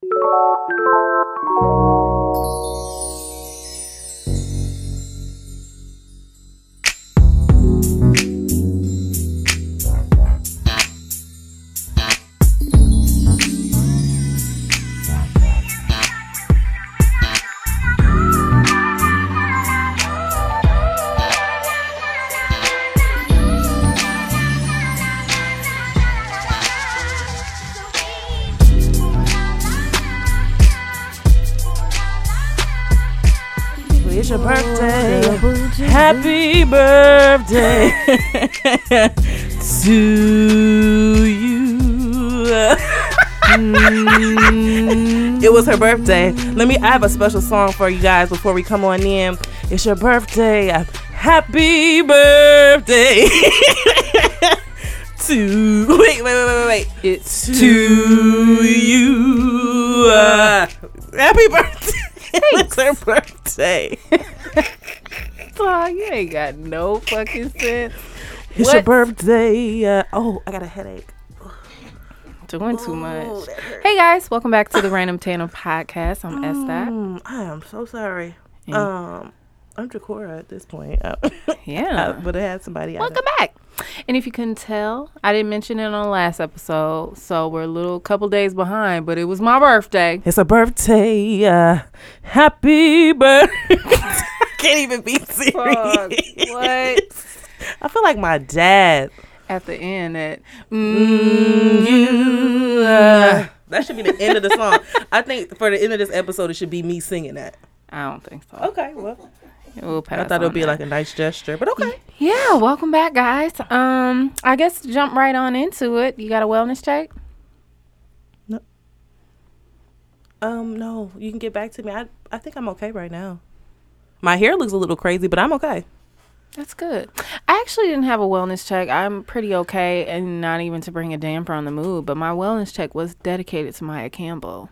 Birthday. Happy birthday to you. It was her birthday. Let me. I have a special song for you guys before we come on in. It's your birthday. Happy birthday to. Wait, wait, wait, wait, wait. It's To you. Uh, happy birthday. It's her birthday. Oh, you ain't got no fucking sense. It's What? your birthday. Uh, oh, I got a headache. Doing too much. Hey guys, welcome back to the Random Tandem Podcast. I'm Esther. Mm, I am so sorry. Um, I'm Jakora at this point. Yeah. I would have had somebody. Welcome back. And if you couldn't tell, I didn't mention it on the last episode, so we're a little couple days behind, but it was my birthday. It's a birthday. Uh, happy birthday. Can't even be serious. Fuck, what? I feel like my dad. At the end, that mm, You. Uh, that should be the end of the song. I think for the end of this episode, it should be me singing that. I don't think so. Okay, well, We'll pass I thought it would be like a nice gesture, but okay. Yeah, welcome back, guys. Um, I guess jump right on into it. You got a wellness check? No. Um, no, you can get back to me. I I think I'm okay right now. My hair looks a little crazy, but I'm okay. That's good. I actually didn't have a wellness check. I'm pretty okay, and not even to bring a damper on the mood. But my wellness check was dedicated to Maia Campbell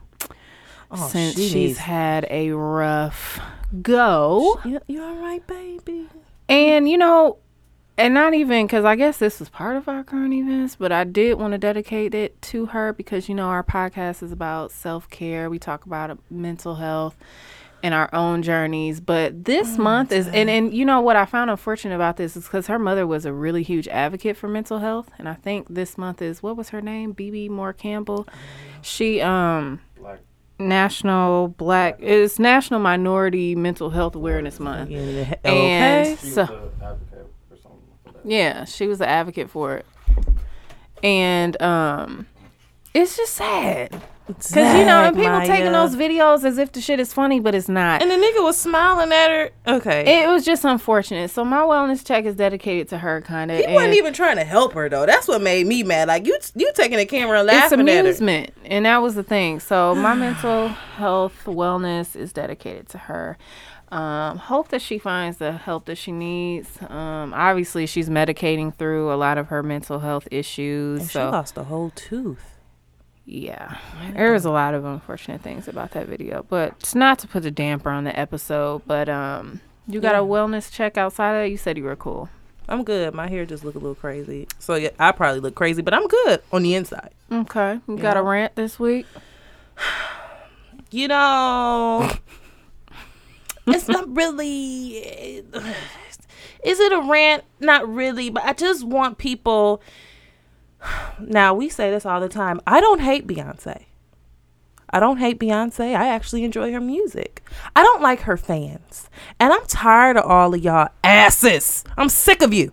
Oh, since she she's had a rough go. You, you all right, baby? And you know, and not even because I guess this was part of our current events, but I did want to dedicate it to her because you know our podcast is about self care. We talk about uh, mental health and our own journeys. But this month is, and and you know what I found unfortunate about this is because her mother was a really huge advocate for mental health, and I think this month is what was her name, Bebe Moore Campbell. She um. National Black it's National Minority Mental Health Awareness Month. Yeah, And okay. so, yeah, she was the advocate for it. And um it's just sad. Cause you know, and people taking those videos as if the shit is funny, but it's not. And the nigga was smiling at her. Okay. it was just unfortunate. So my wellness check is dedicated to her, kind of. he wasn't even trying to help her though. That's what made me mad. Like you, you taking the camera and It's laughing at her. amusement, and that was the thing. So my mental health wellness is dedicated to her. Um, hope that she finds the help that she needs. Um, obviously, she's medicating through a lot of her mental health issues. And she lost a whole tooth. Yeah, there was a lot of unfortunate things about that video. But it's not to put a damper on the episode. But um, you got Yeah. a wellness check outside of that. You said you were cool. I'm good. My hair just look a little crazy. So yeah, I probably look crazy, but I'm good on the inside. Okay, you got a rant this week. You know, it's not really. Is it a rant? Not really, but I just want people. Now we say this all the time. I don't hate Beyonce. I don't hate Beyonce. I actually enjoy her music. I don't like her fans. And I'm tired of all of y'all asses. I'm sick of you.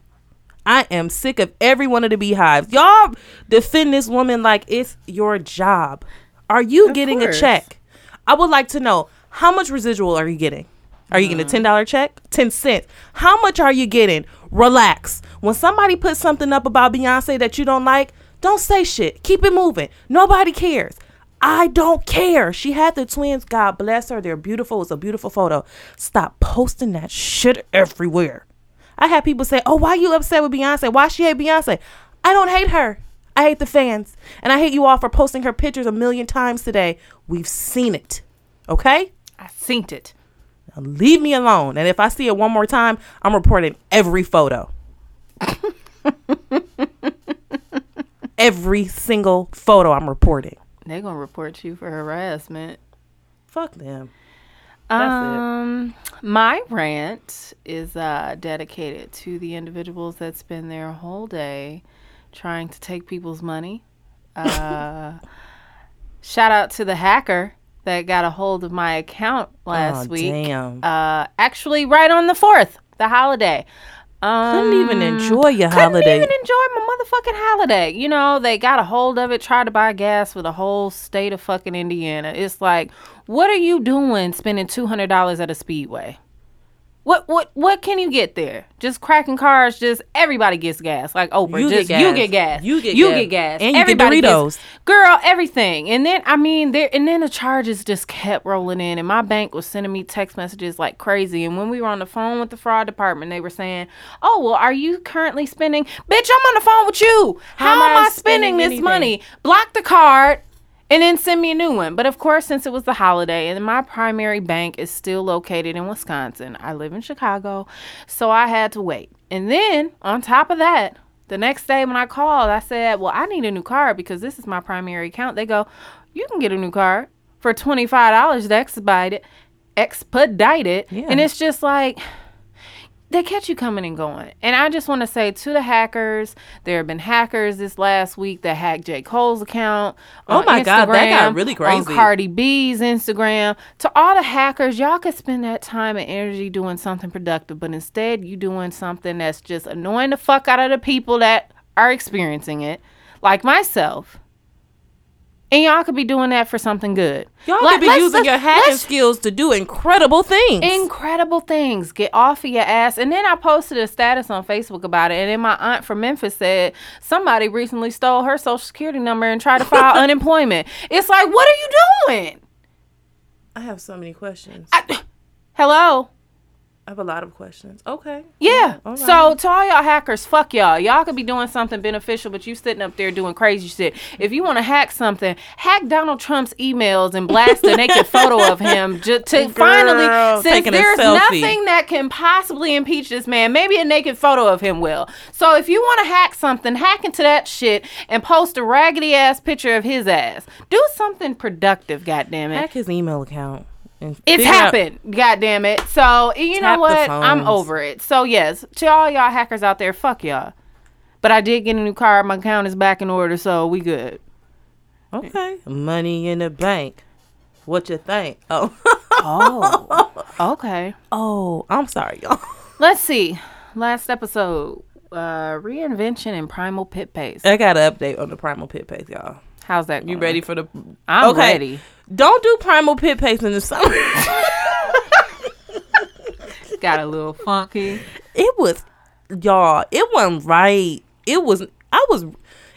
I am sick of every one of the Beyhives. Y'all defend this woman like it's your job. Are you Of getting course. a check? I would like to know how much residual are you getting? Are you getting a uh-huh. ten dollar check? Ten cents. How much are you getting? Relax. When somebody puts something up about Beyonce that you don't like, don't say shit. Keep it moving. Nobody cares. I don't care. She had the twins. God bless her. They're beautiful. It's a beautiful photo. Stop posting that shit everywhere. I had people say, "Oh, why you upset with Beyonce? Why she hate Beyonce?" I don't hate her. I hate the fans, and I hate you all for posting her pictures a million times today. We've seen it. Okay, I synced it. now leave me alone. And if I see it one more time, I'm reporting every photo. every single photo I'm reporting. They're gonna report you for harassment. Fuck them. That's it. um, my rant is uh, dedicated to the individuals that spend their whole day trying to take people's money. Uh, shout out to the hacker that got a hold of my account last Aw, week. damn. Uh, actually, right on the fourth, the holiday. Um, Couldn't even enjoy your holiday. couldn't even enjoy my motherfucking holiday. You know, they got a hold of it, tried to buy gas for the whole state of fucking Indiana. It's like, what are you doing spending two hundred dollars at a speedway? What what what can you get there? Just cracking cars. Just everybody gets gas. Like Oprah. You just get you gas. get gas. You get gas. you gas. get gas. And you get everybody Doritos. Gets, girl, everything. And then I mean, there and then the charges just kept rolling in, and my bank was sending me text messages like crazy. And when we were on the phone with the fraud department, they were saying, "Oh, well, are you currently spending? Bitch, I'm on the phone with you. How, am I spending, this money? Block the card." And then send me a new one. But of course, since it was the holiday and my primary bank is still located in Wisconsin, I live in Chicago, so I had to wait. And then on top of that, the next day when I called, I said, Well, I need a new card because this is my primary account. They go, You can get a new card for $25 to expedite it. Expedite it. Yeah. And it's just like, they catch you coming and going. And I just want to say to the hackers, there have been hackers this last week that hacked J. Cole's account. Oh on my God, that got Instagram, really On crazy. Cardi B's Instagram. To all the hackers, y'all could spend that time and energy doing something productive, but instead you doing something that's just annoying the fuck out of the people that are experiencing it, like myself. And y'all could be doing that for something good. Y'all Let- could be let's- using let's- your hacking skills to do incredible things. incredible things. Get off of your ass. And then I posted a status on Facebook about it. And then my aunt from Memphis said somebody recently stole her social security number and tried to file unemployment. It's like, what are you doing? I have so many questions. I, hello? I have a lot of questions. Okay. Yeah. right. So to all y'all hackers, fuck y'all. Y'all could be doing something beneficial, but you sitting up there doing crazy shit. If you want to hack something, hack Donald Trump's emails and blast a naked photo of him to finally, since there's nothing that can possibly impeach this man, maybe a naked photo of him will. So if you want to hack something, hack into that shit and post a raggedy ass picture of his ass. Do something productive, goddammit. Hack his email account. And It's happened, God damn it. So you know Tap the what? I'm over it. So yes, to all y'all hackers out there, fuck y'all. But I did get a new car. My account is back in order, so we good. Okay. Money in the bank. What you think? Oh. Oh, okay. oh, I'm sorry, y'all. Let's see. Last episode, uh, reinvention and primal pit paste. I got an update on the primal pit paste, y'all. How's that? You ready for the I'm Okay. ready. Don't do primal pit paste in the summer. Got a little funky. it was y'all it wasn't right it was i was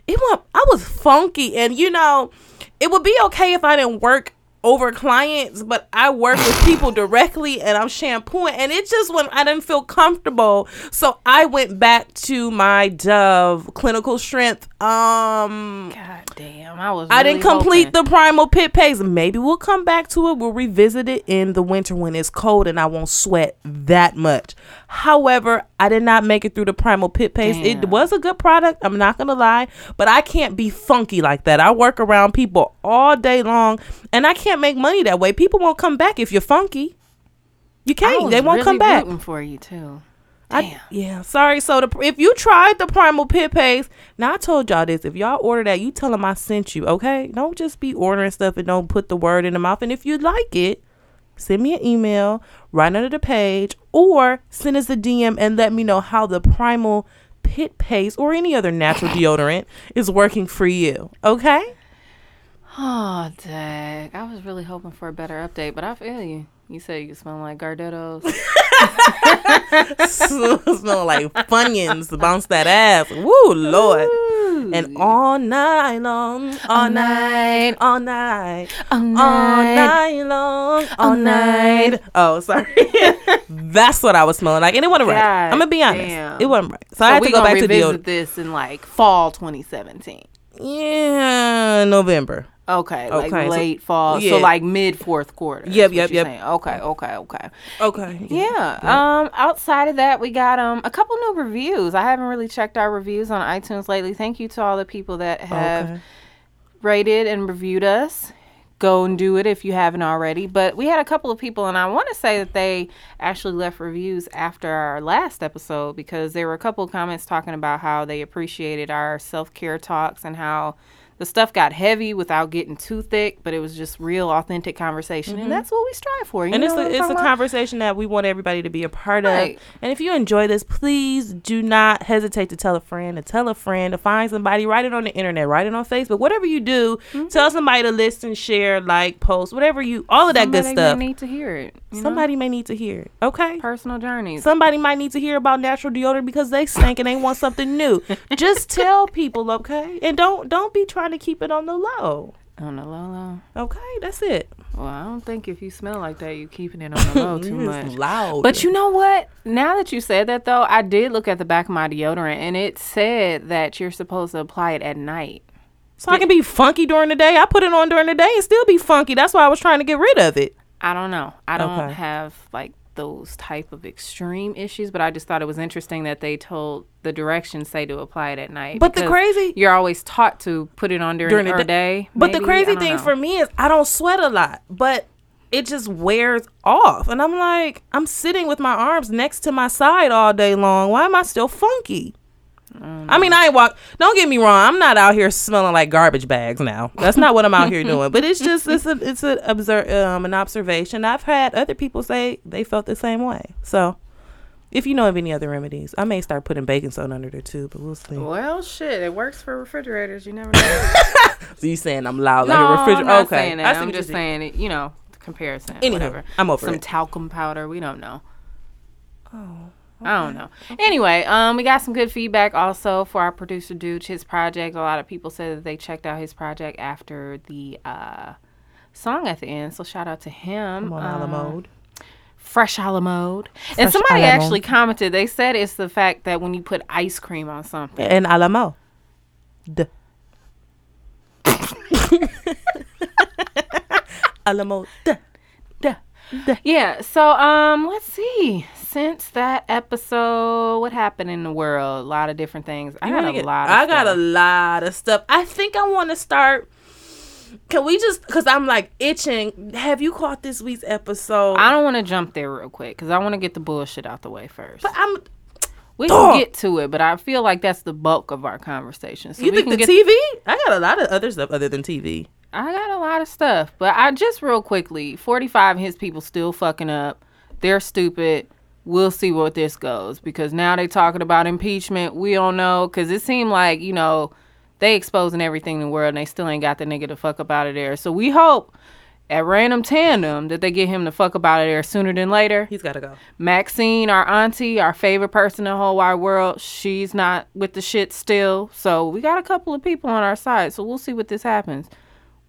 it was i was funky and you know it would be okay if i didn't work over clients but i work with people directly and i'm shampooing and it just when i didn't feel comfortable so i went back to my dove clinical strength um God damn, I was. I didn't complete hoping. the primal pit paste. Maybe we'll come back to it. We'll revisit it in the winter when it's cold and I won't sweat that much. However, I did not make it through the primal pit paste. It was a good product. I'm not gonna lie, but I can't be funky like that. I work around people all day long, and I can't make money that way. People won't come back if you're funky. You can't. They won't really come back. For you too. I- Damn. yeah, sorry. So the, if you tried the primal pit paste, now I told y'all this. If y'all order that, you tell them I sent you. Okay, don't just be ordering stuff and don't put the word in the mouth. And if you like it, send me an email right under the page, or send us a DM and let me know how the primal pit paste or any other natural deodorant is working for you. Okay. Oh, dang. I was really hoping for a better update, but I feel you. You said you smell like Gardettos. Smell like funyuns. Bounce that ass. Woo, Lord. And all night long, all, night, all night, All all night. night long, all, All night. night. Oh, sorry. That's what I was smelling like, and it wasn't right. I'm gonna be honest, damn. it wasn't right. So, I had to go back to deodorant. this in like fall 2017. Yeah, November. Okay, like Okay, so- late fall, yeah. so like mid fourth quarter. Yep, yep, yep. saying. Okay, okay, okay. Okay. Yeah. Um. Outside of that, we got um a couple new reviews. I haven't really checked our reviews on iTunes lately. Thank you to all the people that have Okay. rated and reviewed us. Go and do it if you haven't already. But we had a couple of people, and I want to say that they actually left reviews after our last episode because there were a couple of comments talking about how they appreciated our self care talks and how the stuff got heavy without getting too thick, but it was just real, authentic conversation, and that's what we strive for. You and know it's a, it's a about? conversation that we want everybody to be a part Right. of. And if you enjoy this, please do not hesitate to tell a friend, to tell a friend, to find somebody, write it on the internet, write it on Facebook, whatever you do. Mm-hmm. Tell somebody to listen, share, like, post, whatever you, all of that good stuff. Somebody may need to hear it. you know? Somebody may need to hear it. Okay. personal journeys. Somebody might need to hear about natural deodorant because they stink and they want something new. Just tell people, okay? And don't don't be trying to keep it on the low. on the low low. Okay, that's it. Well, I don't think if you smell like that, you're keeping it on the low too much. loud. But you know what? Now that you said that, though, I did look at the back of my deodorant, and it said that you're supposed to apply it at night. So I can be funky during the day. I put it on during the day and still be funky. That's why I was trying to get rid of it. I don't know. I don't Okay. have like those type of extreme issues, but I just thought it was interesting that they told the directions say to apply it at night. But the crazy- you're always taught to put it on during, During the day. But the maybe? Crazy thing know. for me is I don't sweat a lot, but it just wears off. And I'm like, I'm sitting with my arms next to my side all day long. Why am I still funky? I mean, I ain't walk. Don't get me wrong. I'm not out here smelling like garbage bags now. That's not what I'm out here doing. But it's just it's a it's a observe um, an observation. I've had other people say they felt the same way. So, if you know of any other remedies, I may start putting baking soda under there too. But we'll see. Well, shit, it works for refrigerators. You never know. So you saying I'm loud like no, a refrigerator? Okay, saying I that. see I'm just saying. saying it. You know, comparison. Anywho, whatever. I'm over Some it. talcum powder. We don't know. Oh. I don't know. Anyway, um, we got some good feedback also for our producer Dooch, his project. A lot of people said that they checked out his project after the uh, song at the end. So shout out to him. I'm on Um, mode. Fresh a la mode. And somebody actually commented. They said it's the fact that when you put ice cream on something. And a la mode. Duh. a la mode. Duh. Duh. Yeah. So um, let's see. Since that episode, what happened in the world? A lot of different things. I got a get- lot. Of I got a stuff. lot of stuff. I think I want to start. Can we just? Cause I'm like itching. Have you caught this week's episode? I don't want to jump there real quick because I want to get the bullshit out the way first. but I'm. we can get to it, but I feel like that's the bulk of our conversation. So You think the. TV? I got a lot of other stuff other than TV. I got a lot of stuff, but I just real quickly. Forty-five, his people still fucking up. They're stupid. We'll see what this goes because now they're talking about impeachment. We don't know because it seemed like you know they exposing everything in the world and they still ain't got the nigga to fuck up out of there. So we hope at random tandem that they get him the fuck up out of there sooner than later. He's got to go. Maxine, our auntie, our favorite person in the whole wide world, she's not with the shit still. So we got a couple of people on our side. So we'll see what this happens.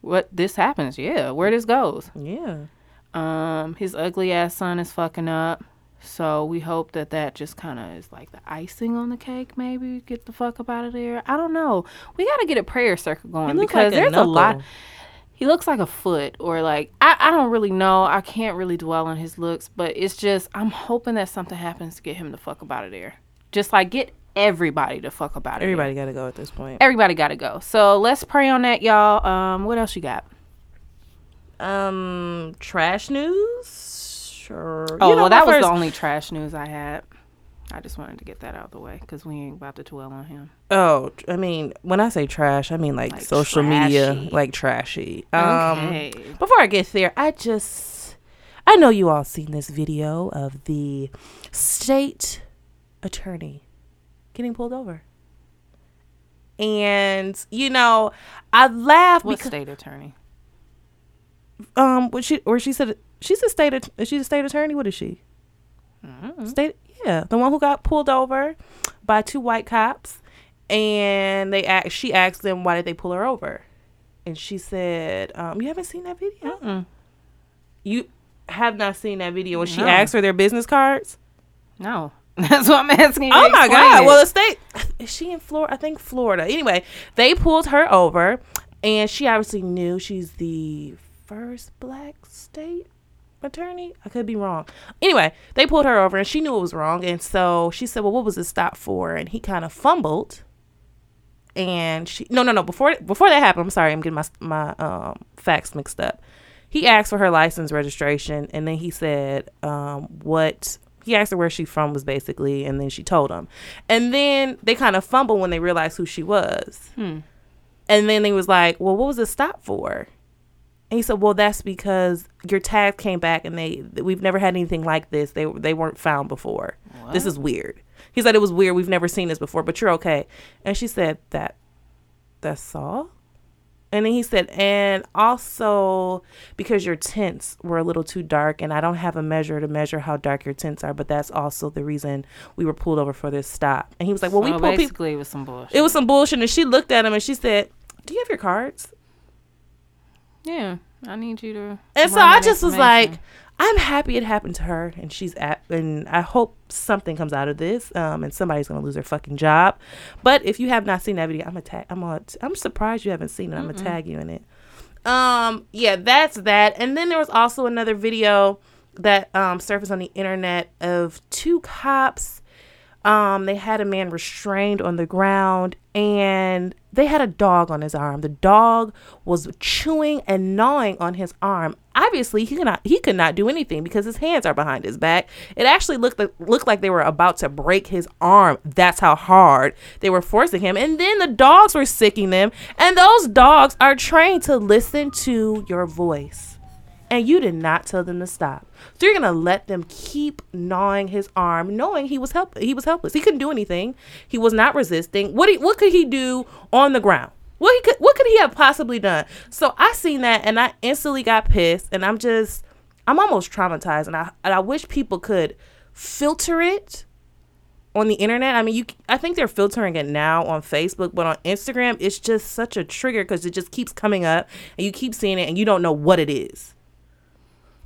What this happens, yeah, where this goes. Yeah. Um, his ugly ass son is fucking up. So we hope that that just kind of is like the icing on the cake. Maybe get the fuck up out of there. I don't know. We got to get a prayer circle going because like there's a lot. He looks like a foot, or like I, I don't really know. I can't really dwell on his looks, but it's just I'm hoping that something happens to get him the fuck up out of there. Just like get everybody to fuck up out of there. Everybody got to go at this point. Everybody got to go. So let's pray on that, y'all. Um, what else you got? Um, trash news. Oh, You know, well, that was first- the only trash news I had. I just wanted to get that out of the way because we ain't about to dwell on him. Oh, I mean, when I say trash, I mean like, Like social media, like trashy. Um, Okay. Before I get there, I just, I know you all seen this video of the state attorney getting pulled over, and you know, I laughed What because state attorney? um, when she or she said she's a state, at- is she a state attorney? What is she? State, yeah, the one who got pulled over by two white cops, and they asked. She asked them why did they pull her over, and she said, um, "You haven't seen that video. Mm-mm. You have not seen that video." And she No. asked for their business cards. No, that's what I'm asking you. Oh my god! it. Well, the state is she in Florida? I think Florida. Anyway, they pulled her over, and she obviously knew she's the first black state attorney. I could be wrong. Anyway, they pulled her over, and she knew it was wrong, and so she said, "Well, what was the stop for?" And he kind of fumbled, and she no no no before before that happened. I'm sorry, I'm getting my my um, facts mixed up. He asked for her license registration, and then he said um, what he asked her where she from was basically, and then she told him, and then they kind of fumbled when they realized who she was, Hmm. and then they was like, well, what was the stop for? And he said, "Well, that's because your tag came back, and they we've never had anything like this. They they weren't found before. This is weird." He said it was weird. We've never seen this before, but you're okay. And she said that that's all. And then he said, and also because your tints were a little too dark, and I don't have a measure to measure how dark your tints are, but that's also the reason we were pulled over for this stop. And he was like, well, we So pulled people. basically, it was some bullshit. It was some bullshit. And she looked at him and she said, do you have your cards? Yeah. I need you to. And so I just was like, I'm happy it happened to her, and she's at, and I hope something comes out of this, um, and somebody's gonna lose their fucking job. But if you have not seen that video, I'm a tag. I'm on. I'm surprised you haven't seen it. I'm gonna tag you in it. Um, yeah, that's that. And then there was also another video that um surfaced on the internet of two cops. Um, they had a man restrained on the ground and they had a dog on his arm. The dog was chewing and gnawing on his arm. Obviously, he could not he could not do anything because his hands are behind his back. It actually looked like, looked like they were about to break his arm. That's how hard they were forcing him. And then the dogs were sicking them, and those dogs are trained to listen to your voice and you did not tell them to stop. So you're gonna let them keep gnawing his arm, knowing he was help he was helpless. He couldn't do anything. He was not resisting. What he, what could he do on the ground? What he could what could he have possibly done? So I seen that and I instantly got pissed and I'm just I'm almost traumatized and I and I wish people could filter it on the internet. I mean, you I think they're filtering it now on Facebook, but on Instagram it's just such a trigger cuz it just keeps coming up and you keep seeing it and you don't know what it is.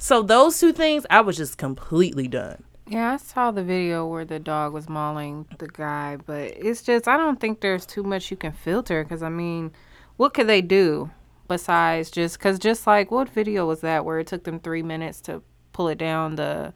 So those two things, I was just completely done. Yeah, I saw the video where the dog was mauling the guy, but it's just I don't think there's too much you can filter because I mean, what could they do besides just because just like what video was that where it took them three minutes to pull it down the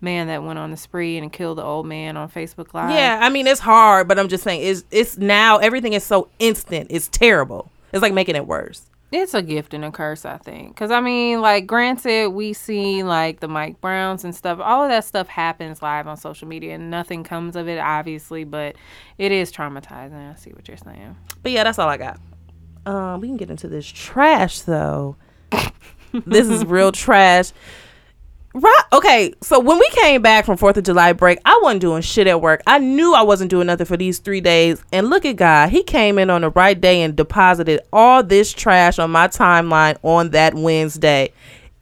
man that went on the spree and killed the old man on Facebook Live? Yeah, I mean it's hard, but I'm just saying it's it's now everything is so instant. It's terrible. It's like making it worse. It's a gift and a curse, I think. Because, I mean, like, granted, we see, like, the Mike Browns and stuff. All of that stuff happens live on social media, and nothing comes of it, obviously, but it is traumatizing. I see what you're saying. But yeah, that's all I got. Um, we can get into this trash though. this is real trash. Right. Okay. So when we came back from Fourth of July break, I wasn't doing shit at work. I knew I wasn't doing nothing for these three days. And look at God. He came in on the right day and deposited all this trash on my timeline on that Wednesday.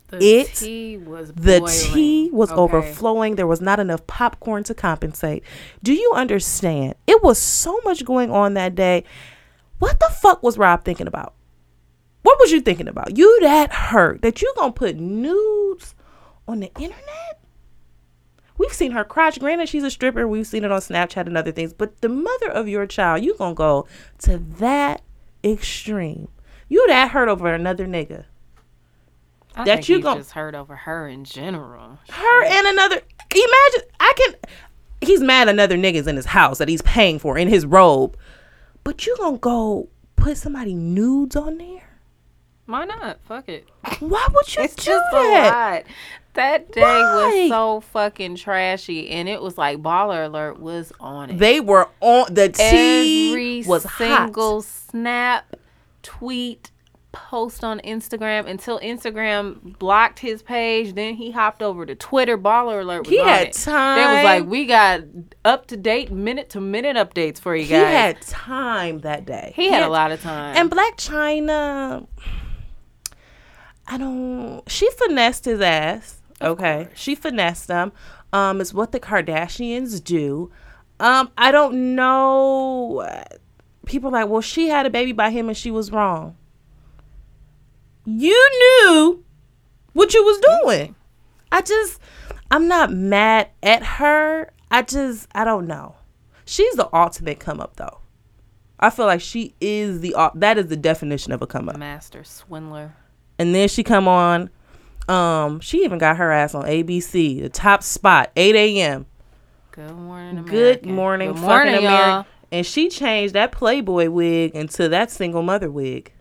The It- tea was The boiling. tea was Okay. overflowing. There was not enough popcorn to compensate. Do you understand? It was so much going on that day. What the fuck was Rob thinking about? What was you thinking about? You that hurt that you gonna put nudes on the internet? We've seen her crotch. Granted, she's a stripper. We've seen it on Snapchat and other things. But the mother of your child, you gonna go to that extreme. You that hurt over another nigga. I that think you gon- just hurt over her in general. her and another imagine i can he's mad another nigga's in his house that he's paying for in his robe but you gonna go put somebody nudes on there Why not? Fuck it. why would you It's do just a that lot. That day was so fucking trashy, and it was like baller alert was on it. they were on the tea Every was single hot snap, tweet, post on Instagram until Instagram blocked his page. Then he hopped over to Twitter. Baller alert was He on had it. time. They was like, we got up to date, minute to minute updates for you guys. he had time that day he had a lot of time. and Blac Chyna i don't she finessed his ass okay. she finessed them. um is what the kardashians do. Um i don't know people are like well she had a baby by him and she was wrong. You knew what you was doing. I just i'm not mad at her. I just i don't know. She's the ultimate come up though. I feel like she is the that is the definition of a come up. Master swindler. And then she come on, um, she even got her ass on ABC, the top spot, 8 a.m. Good morning, America. Good morning, Good fucking morning, America. y'all. and she changed that Playboy wig into that single mother wig.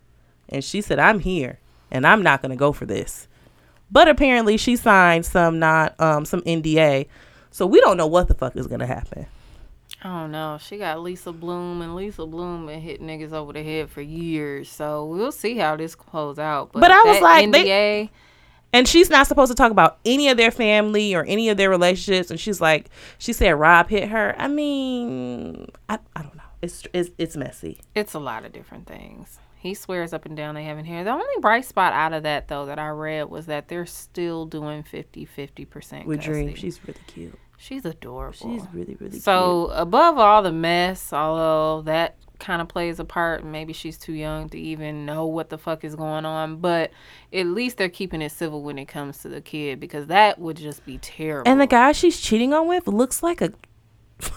And she said, I'm here and I'm not going to go for this. But apparently she signed some not um some NDA. So we don't know what the fuck is going to happen. I don't know. She got Lisa Bloom, and Lisa Bloom and hit niggas over the head for years. So we'll see how this plays out. But I was like, they- NDA, And she's not supposed to talk about any of their family or any of their relationships. And she's like, she said Rob hit her. I mean, I, I don't know. It's, it's it's messy. it's a lot of different things. He swears up and down they haven't here. The only bright spot out of that, though, that I read was that they're still doing 50 50% With Dream, she's really cute. She's adorable. She's really really So above all the mess, although that kind of plays a part, maybe she's too young to even know what the fuck is going on. But at least they're keeping it civil when it comes to the kid because that would just be terrible. And the guy she's cheating on with looks like a.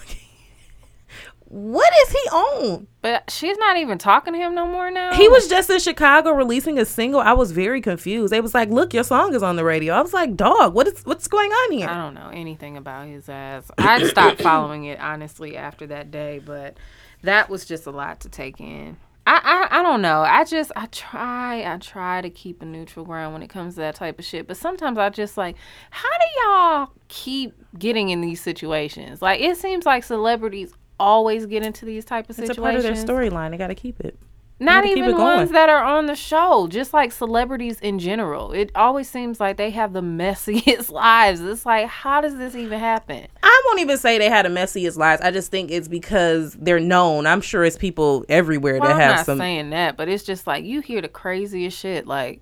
what is he on? but she's not even talking to him no more now. He was just in Chicago releasing a single. I was very confused. They was like, "Look, your song is on the radio." I was like, "Dog, what is what's going on here?" I don't know anything about his ass. I stopped following it honestly after that day, but that was just a lot to take in. I, I I don't know. I just I try I try to keep a neutral ground when it comes to that type of shit. But sometimes I just like, how do y'all keep getting in these situations? Like it seems like celebrities always get into these type of situations. It's a part of their storyline. They got to keep it. Not need to keep even it ones that are on the show, just like celebrities in general. It always seems like they have the messiest lives. It's like, how does this even happen? I won't even say they had the messiest lives. I just think it's because they're known. I'm sure it's people everywhere Well, that I'm have not some. saying that, but it's just like you hear the craziest shit like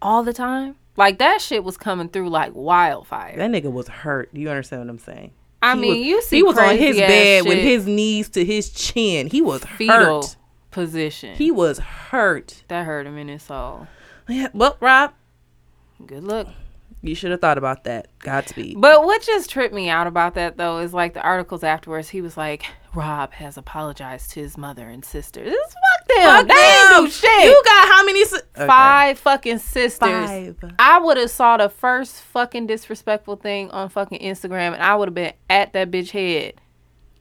all the time. Like that shit was coming through like wildfire. That nigga was hurt. Do you understand what I'm saying? I He mean, was- you see, he was on his crazy-ass bed with his knees to his chin. He was fetal hurt. Position. He was hurt. that hurt him in his soul. Yeah, well, Rob, Good luck. you should have thought about that. Godspeed. But what just tripped me out about that though is like the articles afterwards. He was like, "Rob has apologized to his mother and sisters." It's fuck them. Fuck they ain't them. do shit. You got how many? Si- Okay. Five fucking sisters. Five. I would have saw the first fucking disrespectful thing on fucking Instagram, and I would have been at that bitch head.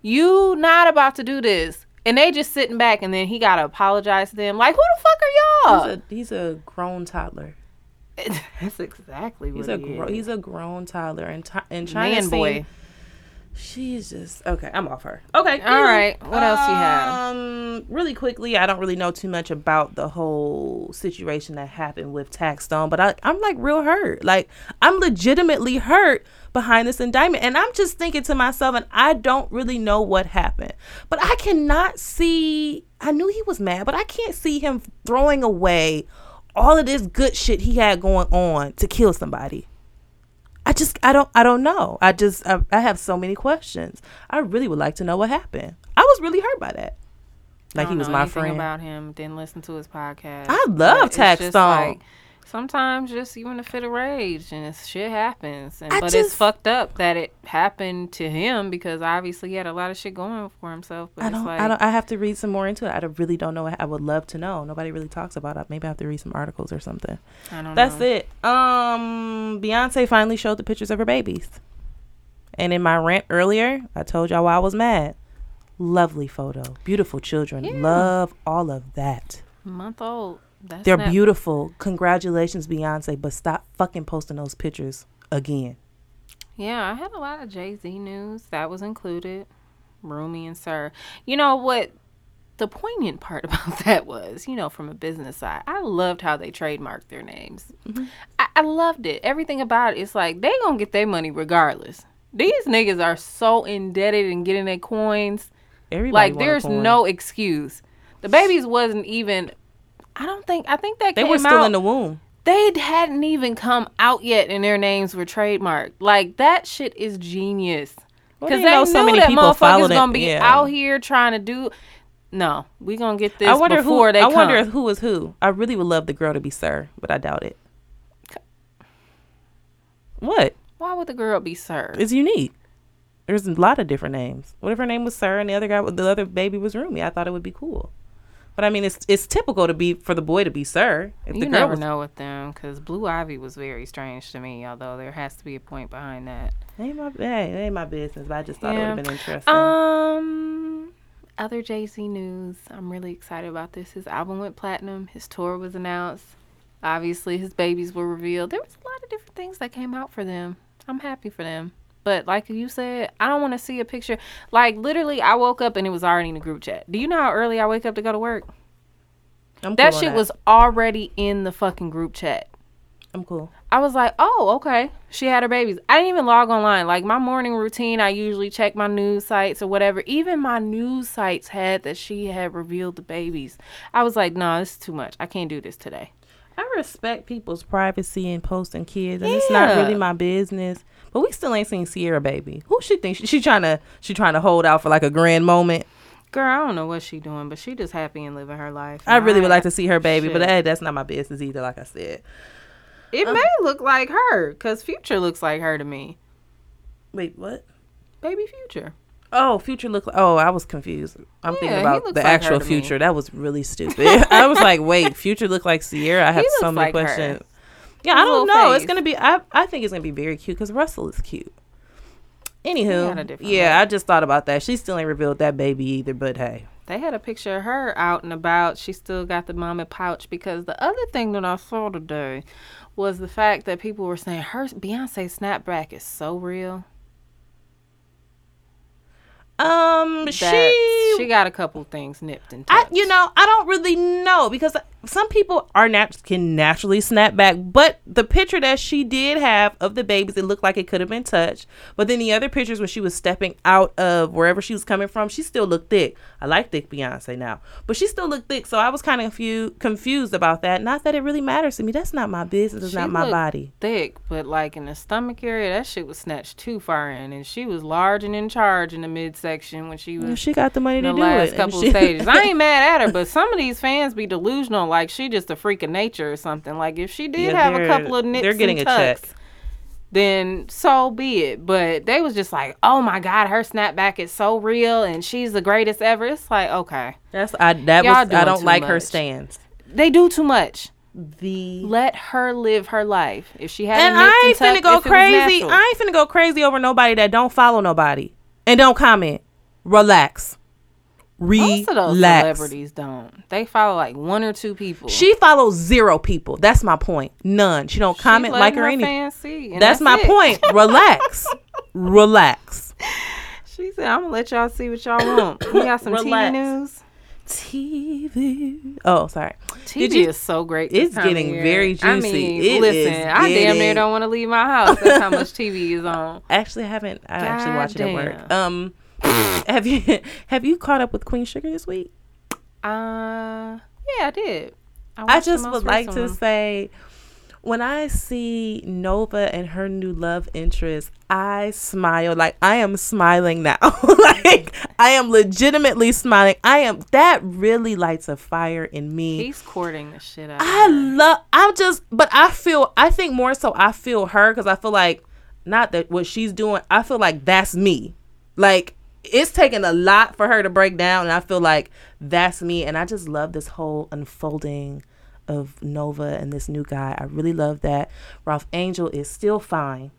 You not about to do this, and they just sitting back, and then he gotta apologize to them. Like, who the fuck are y'all? He's a, he's a grown toddler. That's exactly what He's a he gro- is. he's a grown toddler, and ti and China man boy. She's just okay. I'm off her. Okay. All right, what else you have? Um, really quickly, I don't really know too much about the whole situation that happened with Taxstone, but I, I'm like real hurt. Like I'm legitimately hurt behind this indictment, and I'm just thinking to myself, and I don't really know what happened, but I cannot see. I knew he was mad, but I can't see him throwing away all of this good shit he had going on to kill somebody. I just I don't I don't know. I just I, I have so many questions. I really would like to know what happened. I was really hurt by that. Like he was my friend. About him, didn't listen to his podcast. I love Tax just Taxstone. Sometimes just you in a fit of rage and it's, shit happens. And I but just- it's fucked up that it happened to him because obviously he had a lot of shit going for himself. But I don't like I don't I have to read some more into it. I really don't know. I would love to know. Nobody really talks about it. Maybe I have to read some articles or something. I don't That's know. it. Um Beyonce finally showed the pictures of her babies. And in my rant earlier, I told y'all why I was mad. Lovely photo. Beautiful children. Yeah. Love all of that. Month old. That's They're not- beautiful. Congratulations, Beyonce, but stop fucking posting those pictures again. Yeah, I had a lot of Jay Z news that was included. Rumi and Sir. You know what? The poignant part about that was, you know, from a business side, I loved how they trademarked their names. Mm-hmm. I, I loved it. Everything about it. It's like they gonna get their money regardless. These niggas are so indebted and getting their coins. Everybody like there's coin. no excuse. The babies wasn't even. I don't think. I think that They came were still out, in the womb. they hadn't even come out yet and their names were trademarked. Like that shit is genius. Well, Because they they, know so many that people motherfuckers gonna be Yeah. out here trying to do. No, we gonna get this I wonder who. they I come. wonder who is who. I really would love the girl to be Sir, but I doubt it. What? Why would the girl be Sir? It's unique. There's a lot of different names. What if her name was Sir and the other guy, the other baby was Rumi? I thought it would be cool. But I mean, it's it's typical to be for the boy to be Sir. If you the girl never was, know with them because Blue Ivy was very strange to me. Although there has to be a point behind that. ain't my hey, it ain't my business. But I just thought it would have been interesting. Um, other Jay Z news, I'm really excited about this. His album went platinum. His tour was announced. Obviously, his babies were revealed. There was a lot of different things that came out for them. I'm happy for them. But like you said, I don't want to see a picture. Like literally, I woke up and it was already in the group chat. Do you know how early I wake up to go to work? I'm That cool shit was already in the fucking group chat. I'm cool. I was like, oh, okay. She had her babies. I didn't even log online. Like my morning routine, I usually check my news sites or whatever. Even my news sites had that she had revealed the babies. I was like, no, this is too much. I can't do this today. I respect people's privacy and posting kids, and it's not really my business. But we still ain't seen Ciara baby. Who she think she, she trying to she trying to hold out for like a grand moment? Girl, I don't know what she doing, but she just happy and living her life. I really would like to see her baby, but hey, eh, that's not my business either. Like I said. It um, may look like her, cause Future looks like her to me. Wait, what? Baby Future. Oh, future look. Oh, I was confused. I'm Yeah, thinking about the like actual future. That was really stupid. I was like, wait, future look like Ciara. I have so many like her. questions. Yeah, I don't know. It's gonna be. I I think it's gonna be very cute because Russell is cute. Anywho, yeah. I just thought about that. She still ain't revealed that baby either. But hey, They had a picture of her out and about. She still got the mama pouch because the other thing that I saw today was the fact that people were saying her Beyonce snapback is so real. Um, she she got a couple things nipped and I, you know, I don't really know because some people are nat- can naturally snap back, but the picture that she did have of the babies, it looked like it could have been touched. But then the other pictures when she was stepping out of wherever she was coming from, she still looked thick. I like thick Beyonce now, but she still looked thick. So I was kind of few, confused about that. Not that it really matters to me. That's not my business. It's She not my body. thick, but like in the stomach area, that shit was snatched too far in, and she was large and in charge in the midsection when she was Well, She got the money to the do last it. couple she- stages. I ain't mad at her, but some of these fans be delusional, like she just a freak of nature or something. Like if she did Yeah, have a couple of nips they're getting and a check. tucks, then so be it. But they was just like, oh my god, her snapback is so real, and she's the greatest ever. It's like okay, That's I. That Y'all was. I don't like her much. stance. they do too much. The Let her live her life. If she had and a I ain't and finna tuck, go if it was crazy. I ain't finna go crazy over nobody that don't follow nobody and don't comment. Relax. Most of those celebrities don't. They follow like one or two people. She follows zero people. That's my point. None. She don't comment, letting like, or her anything. and That's, my it. point. Relax. Relax. She said, "I'm gonna let y'all see what y'all want." We got some Relax. TV news. TV. Oh, sorry. TV you- is so great. It's getting very I mean, It listen, is I damn near don't want to leave my house. That's how much TV is on. Actually, I haven't. I actually watched it at work. Um, have you have you caught up with Queen Sugar this week? Uh, yeah, I did. I the just would like to one. say when I see Nova and her new love interest, I smile like I am smiling now. like I am legitimately smiling. I am that really lights a fire in me. he's courting the shit out. I love I'm just but I feel I think more so I feel her cuz I feel like not that what she's doing, I feel like that's me. Like it's taken a lot for her to break down and I feel like that's me and I just love this whole unfolding of Nova and this new guy. I really love that. Ralph Angel is still fine.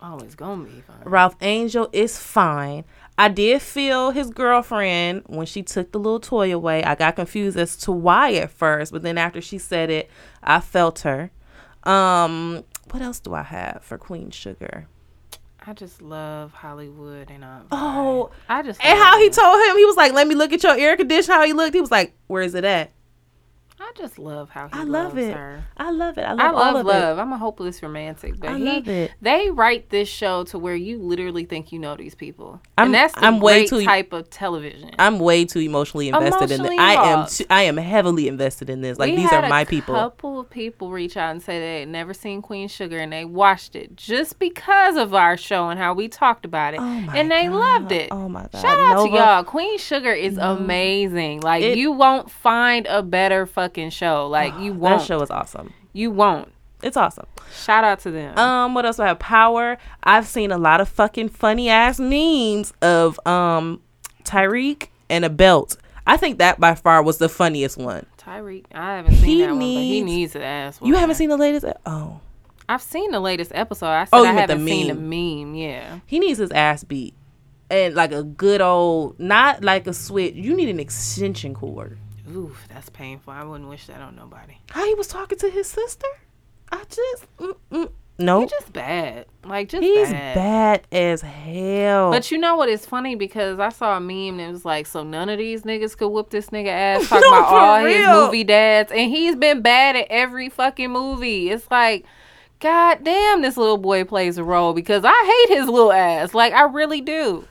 Always gonna be fine. Ralph Angel is fine. I did feel his girlfriend when she took the little toy away. I got confused as to why at first, but then after she said it, I felt her. Um, what else do I have for Queen Sugar? I just love Hollywood and uh, Oh, I just and how he told him he was like, "Let me look at your air conditioner." How he looked, he was like, "Where is it at?" I just love how he I love it. her. I love it. I love, I love love. I'm a hopeless romantic, but I he love it. they write this show to where you literally think you know these people, I'm- and that's the I'm way too- type of television. I'm way too emotionally invested in this. I am. Too, I am heavily invested in this. Like We these are my people. A couple of people reach out and say they had never seen Queen Sugar and they watched it just because of our show and how we talked about it, Oh and they God. loved it. Oh my god! Shout out to y'all. Queen Sugar is amazing. Like It- you won't find a better fucking show. Like you won't. That show is awesome. You won't. It's awesome. Shout out to them. Um, what else do I have? Power. I've seen a lot of fucking funny ass memes of um Tariq and a belt. I think that by far was the funniest one. Tariq, I haven't seen He that one, but he needs- needs an ass. You haven't seen the latest? Oh, I've seen the latest episode. I said Oh, I you meant the haven't seen the meme. Yeah. he needs his ass beat and like a good old, not like a switch. You need an extension cord. Ooh, that's painful. I wouldn't wish that on nobody. How he was talking to his sister? I just no. He's just bad. Like just He's bad. bad as hell. But you know what is funny because I saw a meme that was like, so none of these niggas could whoop this nigga ass talking No, about all his movie dads, and he's been bad at every fucking movie. It's like, god damn, this little boy plays a role because I hate his little ass. Like I really do.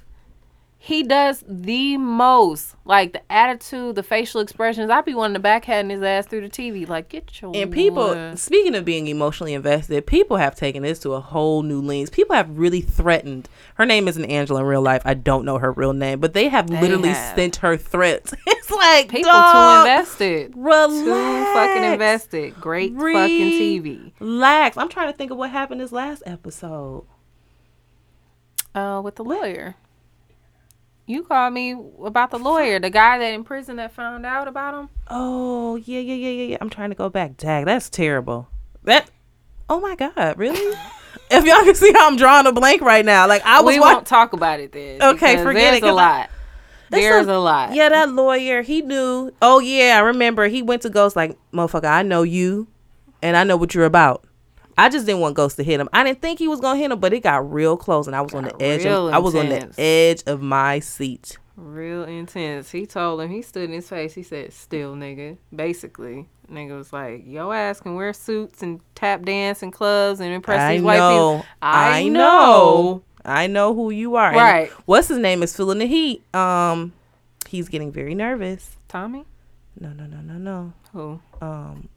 He does the most, like the attitude, the facial expressions. I'd be wanting to backhand his ass through the TV. Like get your and people, ass. speaking of being emotionally invested, people have taken this to a whole new lens. People have really threatened. Her name isn't Angela in real life. I don't know her real name, but they have literally have. sent her threats. it's like people too invested. Relax. Too fucking invested. Great fucking TV. Relax. I'm trying to think of what happened this last episode. Uh, with the lawyer. You called me about the lawyer, the guy that in prison that found out about him. Oh yeah, yeah, yeah, yeah, yeah. I'm trying to go back. Dag, that's terrible. That. Oh my god, really? if y'all can see how I'm drawing a blank right now, like I was we won't talk about it then. Okay, forget there's it, a lot. That's There's a- a lot. Yeah, that lawyer, he knew. Oh yeah, I remember. He went to Ghost like, motherfucker, I know you, and I know what you're about. I just didn't want Ghost to hit him. I didn't think he was gonna hit him, but it got real close, and I was on the edge. Of, I was on the edge of my seat. Real intense. He told him, he stood in his face. He said, still, nigga. Basically. Nigga was like, yo ass can wear suits and tap dance and clubs and impress I these white know. people. I know. I know who you are. And Right. what's his name is feeling the heat. Um, he's getting very nervous. Tommy? No, no, no, no, no. Who? Um,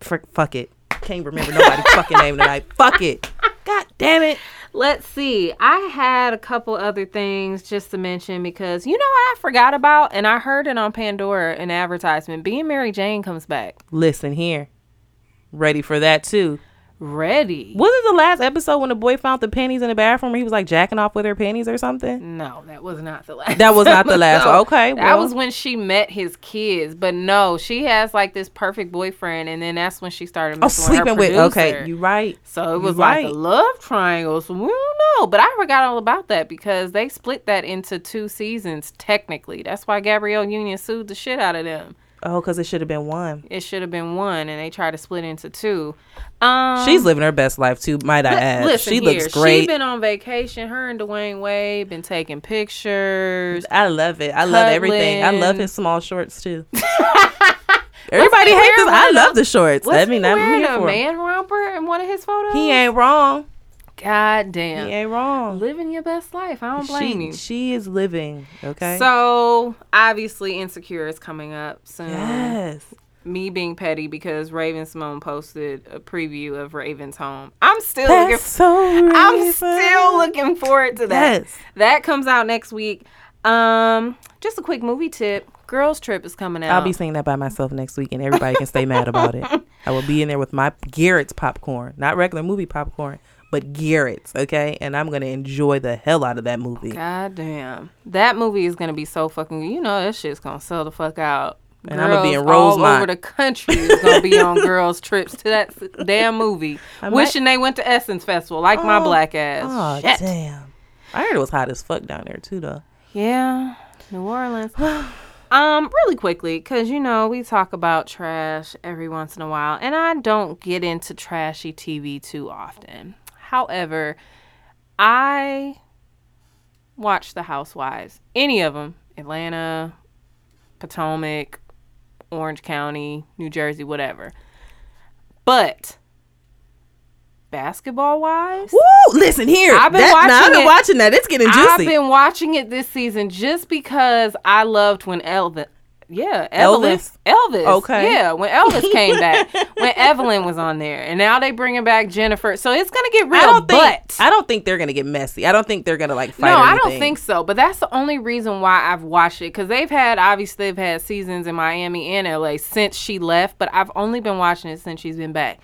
frick, fuck it. Can't remember nobody's fucking name tonight. Fuck it. God damn it. Let's see. I had a couple other things just to mention because you know what I forgot about, and I heard it on Pandora an advertisement. Being Mary Jane comes back. Listen here. Ready for that too. Ready? Wasn't the last episode when the boy found the panties in the bathroom he was like jacking off with her panties or something? No, that was not the last. That was not the last one. Okay, that was when she met his kids. But no, she has like this perfect boyfriend, and then that's when she started Oh, messing with her sleeping with. Okay, you right. So it You was like right. a love triangle. So we don't know. But I forgot all about that because they split that into two seasons, technically. That's why Gabrielle Union sued the shit out of them. Oh, because it should have been one. It should have been one, and they tried to split into two. Um, She's living her best life too, might I add. listen she here. looks great. She's been on vacation. Her and Dwyane Wade been taking pictures. I love it. I love everything. I love his small shorts too. Everybody hates this. I love the shorts. Was I he mean, wearing here a for him. man romper in one of his photos? He ain't wrong. God damn. He ain't wrong. Living your best life. I don't blame She, you. she is living. Okay. So obviously, Insecure is coming up soon. yes. Me being petty because Raven-Symoné posted a preview of Raven's home. I'm still That's looking. so. I'm Raven. still looking forward to that. Yes. That comes out next week. Um, just a quick movie tip. Girls Trip is coming out. I'll be singing that by myself next week, and everybody can stay mad about it. I will be in there with my Garrett's popcorn, not regular movie popcorn, but Garrett's. Okay, and I'm gonna enjoy the hell out of that movie. God damn. That movie is gonna be so fucking you know that shit's gonna sell the fuck out. And I'ma be in Rosemont. all over the country is gonna be on girls' trips to that damn movie. Might- Wishing they went to Essence Festival, like my Oh. black ass. Oh Shit. damn! I heard it was hot as fuck down there too, though. Yeah, New Orleans. um, really quickly, because you know we talk about trash every once in a while, and I don't get into trashy TV too often. However, I watch The Housewives, any of them, Atlanta, Potomac, Orange County, New Jersey, whatever. But Basketball Wives, Woo! Listen here. I've been That- nah, I've watching been it. watching that. It's getting juicy. I've been watching it this season just because I loved when Elvis. Yeah, Evelyn, Elvis? Elvis. Okay. Yeah, when Elvis came back, when Evelyn was on there, and now they bringing back Jennifer. So it's gonna get real. I don't think. but I don't think they're gonna get messy. I don't think they're gonna like fight. no, I don't think so. But that's the only reason why I've watched it because they've had obviously they've had seasons in Miami and LA since she left, but I've only been watching it since she's been back.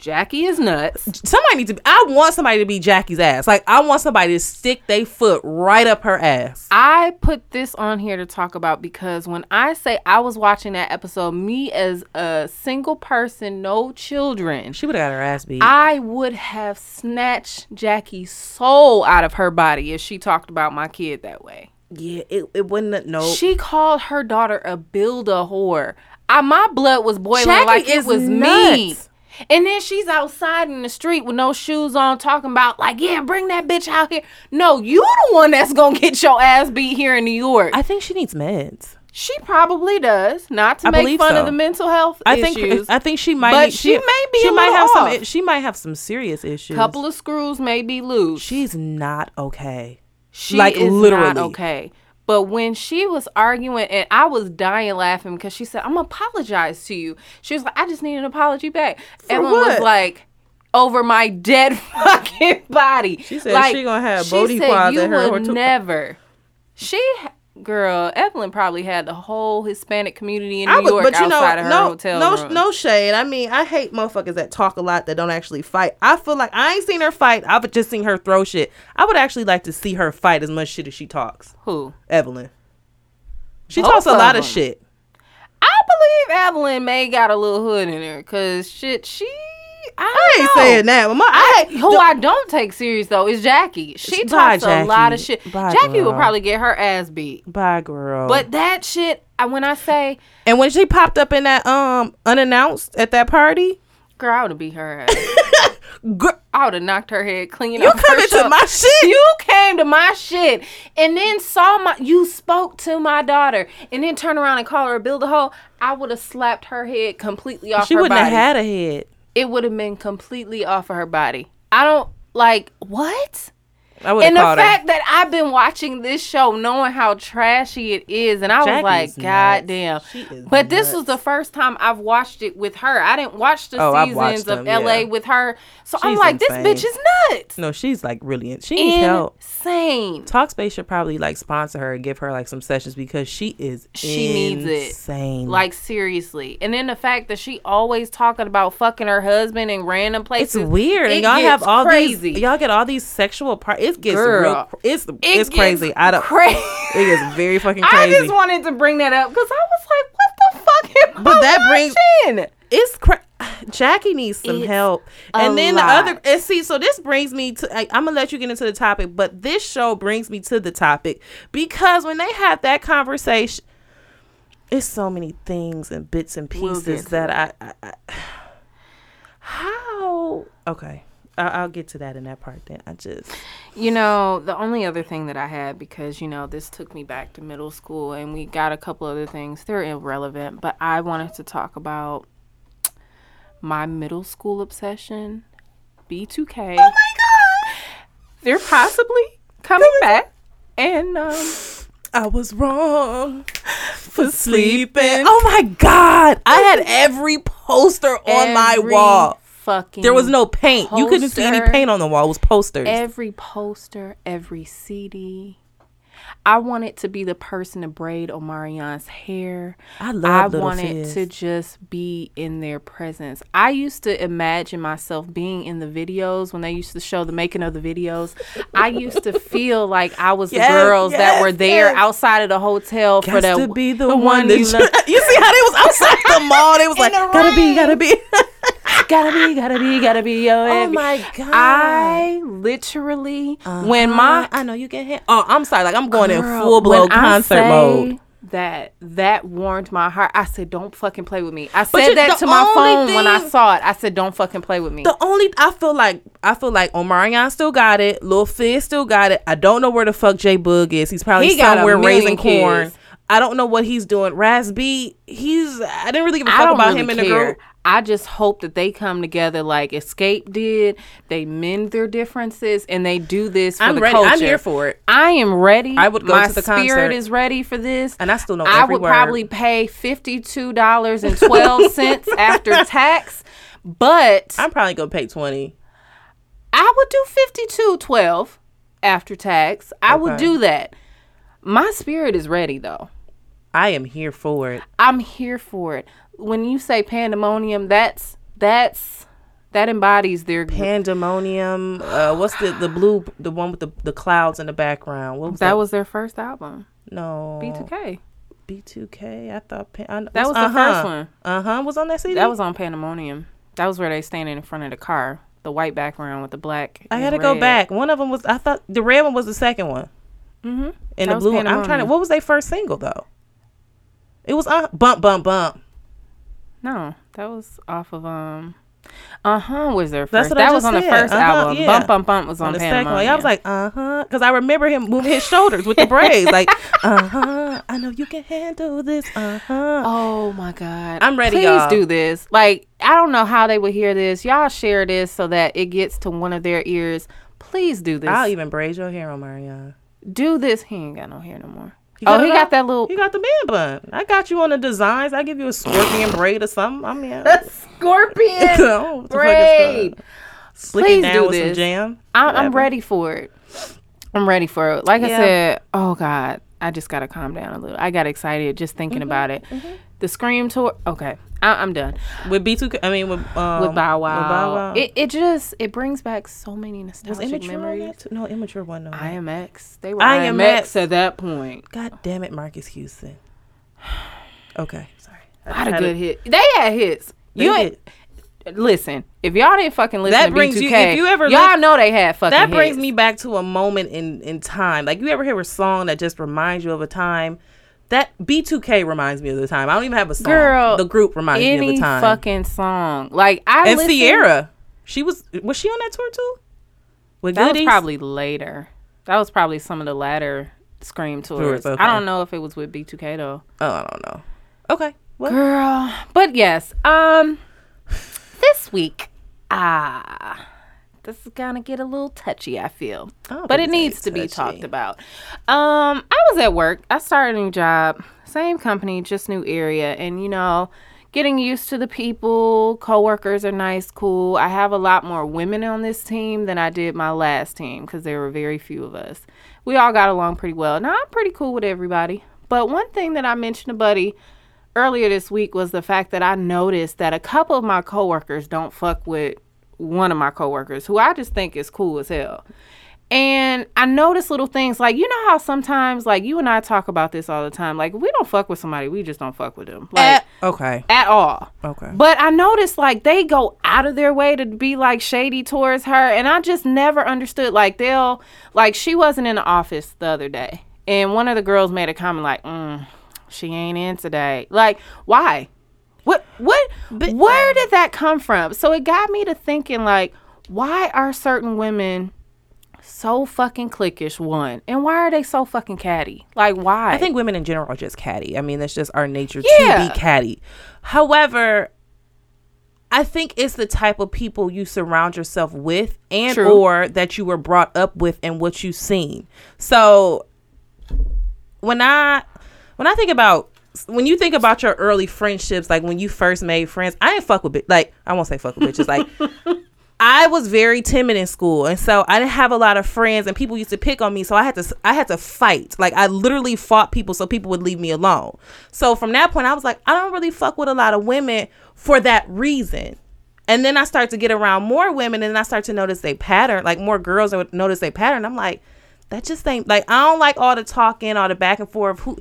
Jackie is nuts. Somebody needs to. Be, I want somebody to be Jackie's ass. Like I want somebody to stick their foot right up her ass. I put this on here to talk about because when I say I was watching that episode, me as a single person, no children, She would have got her ass beat. I would have snatched Jackie's soul out of her body if she talked about my kid that way. yeah, it, it wouldn't. No, She called her daughter a build a whore. I, my blood was boiling Jackie like it was me. And then she's outside in the street with no shoes on, talking about like, yeah, bring that bitch out here. No, you the one that's gonna get your ass beat here in New York. I think she needs meds. she probably does, not to I make fun so. of the mental health I issues. think. I think she might. But need- she may be She might have off. some. She might have some serious issues. couple of screws may be loose. She's not okay. She Like, is literally. not okay. But when she was arguing, and I was dying laughing because she said, "I'm gonna apologize to you." She was like, "I just need an apology back." Evelyn was what? like, "Over my dead fucking body." She said like, she gonna have said Quads at her would never. She, girl, Evelyn probably had the whole Hispanic community in New I would, York but you know, outside of her no, hotel no, room. no shade. I mean, I hate motherfuckers that talk a lot that don't actually fight. I feel like I ain't seen her fight. I've just seen her throw shit. I would actually like to see her fight as much shit as she talks. Who? Evelyn. She Both talks a lot of them. shit. I believe Evelyn may got a little hood in her because shit, she. I, I ain't know. saying that. But my, I hate Who I don't take serious though is Jackie. She talks a lot of shit. Bye, Jackie will probably get her ass beat. Bye, girl. But that shit, when I say, and when she popped up in that um unannounced at that party, girl, I would have beat her ass. girl, I would have knocked her head clean. you coming to my shit. You came to my shit and then saw my. You spoke to my daughter and then turn around and call her a build a hole. I would have slapped her head completely off she wouldn't body. have had a head. It would have been completely off of her body. I don't like what. I And the called her. fact that I've been watching this show, knowing how trashy it is, and I was Jackie's like, nuts. God damn. She is But this nuts. was the first time I've watched it with her. I didn't watch the Oh, seasons of them, LA yeah. with her. So I'm like, insane. this bitch is nuts. No, she's like really. She needs help. Insane. Talkspace should probably like sponsor her and give her like some sessions because she is She needs it. insane. Like seriously, and then the fact that she always talking about fucking her husband in random places. it's weird. It and y'all have all crazy. these. Y'all get all these sexual part. It gets Girl. real. It's It it's crazy. I don't. crazy. It gets very fucking crazy. I just wanted to bring that up because I was like, what the fuck am But I that brings- it's cra- Jackie needs some It's help. And then the other and see, so this brings me to I, I'm gonna let you get into the topic, but this show brings me to the topic because when they have that conversation, it's so many things and bits and We'll pieces that I, I, I how okay. I'll get to that in that part. Then I just You know, the only other thing that I had because you know this took me back to middle school, and we got a couple other things. They're irrelevant, but I wanted to talk about my middle school obsession, B2K. Oh my god! They're possibly coming back, and um, I was wrong for sleeping. sleeping. Oh my god! I had every poster on my wall. Fucking There was no paint. You couldn't see any paint on the wall. It was posters. every poster, every CD. I wanted to be the person to braid Omarion's hair. I love it. I wanted Fizz. to just be in their presence. I used to imagine myself being in the videos when they used to show the making of the videos. I used to feel like I was Yes, the girls that were there yes. outside of the hotel for that. to be the, the one, that you you, see how they was outside the mall. They was like, the gotta be, gotta be. gotta be, gotta be, gotta be. Yo, oh my god! I literally when uh-huh. my I know you get hit. Oh, I'm sorry. Like I'm going in full blown concert mode. That that warmed my heart. I said, "Don't fucking play with me." I said that to my phone when I saw it. I said, "Don't fucking play with me." The only I feel like I feel like Omarion still got it. Lil Fizz still got it. I don't know where the fuck J Boog is. He's probably He somewhere raising million corn. I don't know what he's doing. Raz B, he's I didn't really give a fuck about really him in the care. group. I just hope that they come together like Xscape did. They mend their differences and they do this for I'm the ready. culture. I'm here for it. I am ready. I would go My to the spirit concert. is ready for this. And I still know I would word. probably pay fifty two dollars and twelve cents after tax, but I'm probably gonna pay twenty. I would do fifty two twelve after tax. I would do that. My spirit is ready though. I am here for it. I'm here for it. When you say pandemonium, that's that's That embodies their. Pandemonium. Uh, what's the the blue the one with the the clouds in the background? What was that that? was their first album, no B2K. B2K. I thought Pan- I, That was the first one. Uh huh. Was on that CD. That was on Pandemonium. That was where they standing in front of the car, the white background with the black. I had to go back. One of them was I thought the red one was the second one. Mm Mhm. And That the blue one. I'm trying to. What was their first single though? It was uh, bump bump bump. No, that was off of um. Uh huh. Was their first? That was on the first Uh-huh, album. yeah. Bump Bump Bump was on, on the second one. I was like, uh huh, because I remember him moving his shoulders with the braids, like, uh huh. I know you can handle this, uh huh. Oh my god. I'm ready, Please y'all. do this. Like, I don't know how they would hear this. Y'all share this so that it gets to one of their ears. Please do this. I'll even braid your hair Omarion. do this. He ain't got no hair no more. You oh, got he got that little You got the man bun. I got you on the designs. I give you a scorpion braid or something. I mean, scorpion the fuck is braid. Slick Please down do with some this. jam. I, I'm ready for it. I'm ready for it. Like I said, oh God, I just gotta calm down a little. I got excited just thinking Mm-hmm, about it. The Scream tour. Okay, I, I'm done with B2K. I mean, with um, with Bow Wow. With Bow Wow. It it just it brings back so many nostalgic immature memories. No, immature one. No. IMX. They were IMX. IMX at that point. God damn it, Marcus Houston. Okay, sorry. A lot of good hits. They had hits. They you ain't listen. If y'all didn't fucking listen That to brings B2K, you- if you ever y'all know they had fucking. That brings hits. me back to a moment in in time. Like you ever hear a song that just reminds you of a time? That B2K reminds me of the time. I don't even have a song. Girl, the group reminds me of the time. fucking song. Like I and Ciara, she was was she on that tour too? With That Goodies? was probably later. That was probably some of the latter Scream tours. Okay. I don't know if it was with B2K though. Oh, I don't know. Okay. Well, Girl, but yes. Um, this week, ah, this is gonna get a little touchy. I feel, I but it needs to any be talked about. Um, I was at work. I started a new job, same company, just new area, and you know. Getting used to the people, coworkers are nice, cool. I have a lot more women on this team than I did my last team because there were very few of us. We all got along pretty well. Now I'm pretty cool with everybody. But one thing that I mentioned to Buddy earlier this week was the fact that I noticed that a couple of my coworkers don't fuck with one of my coworkers who I just think is cool as hell. And I notice little things like you know how sometimes like you and I talk about this all the time. Like we don't fuck with somebody, we just don't fuck with them. Like at, okay. at all. Okay. But I noticed like they go out of their way to be like shady towards her and I just never understood like they'll like she wasn't in the office the other day and one of the girls made a comment like mm, she ain't in today. Like why? What what where did that come from? So it got me to thinking like why are certain women so fucking cliquish one and why are they so fucking catty? Like why? I think women in general are just catty. I mean, that's just our nature Yeah. to be catty. However, I think it's the type of people you surround yourself with and True. or that you were brought up with and what you've seen. So when I when I think about when you think about your early friendships, like when you first made friends, I didn't fuck with bitch. Like I won't say fuck with bitches. Like I was very timid in school, and so I didn't have a lot of friends, and people used to pick on me. So I had to, I had to fight. Like I literally fought people, so people would leave me alone. So from that point, I was like, I don't really fuck with a lot of women for that reason. And then I start to get around more women, and I start to notice they pattern. Like more girls would notice they pattern. I'm like, that just ain't like I don't like all the talking, all the back and forth. Who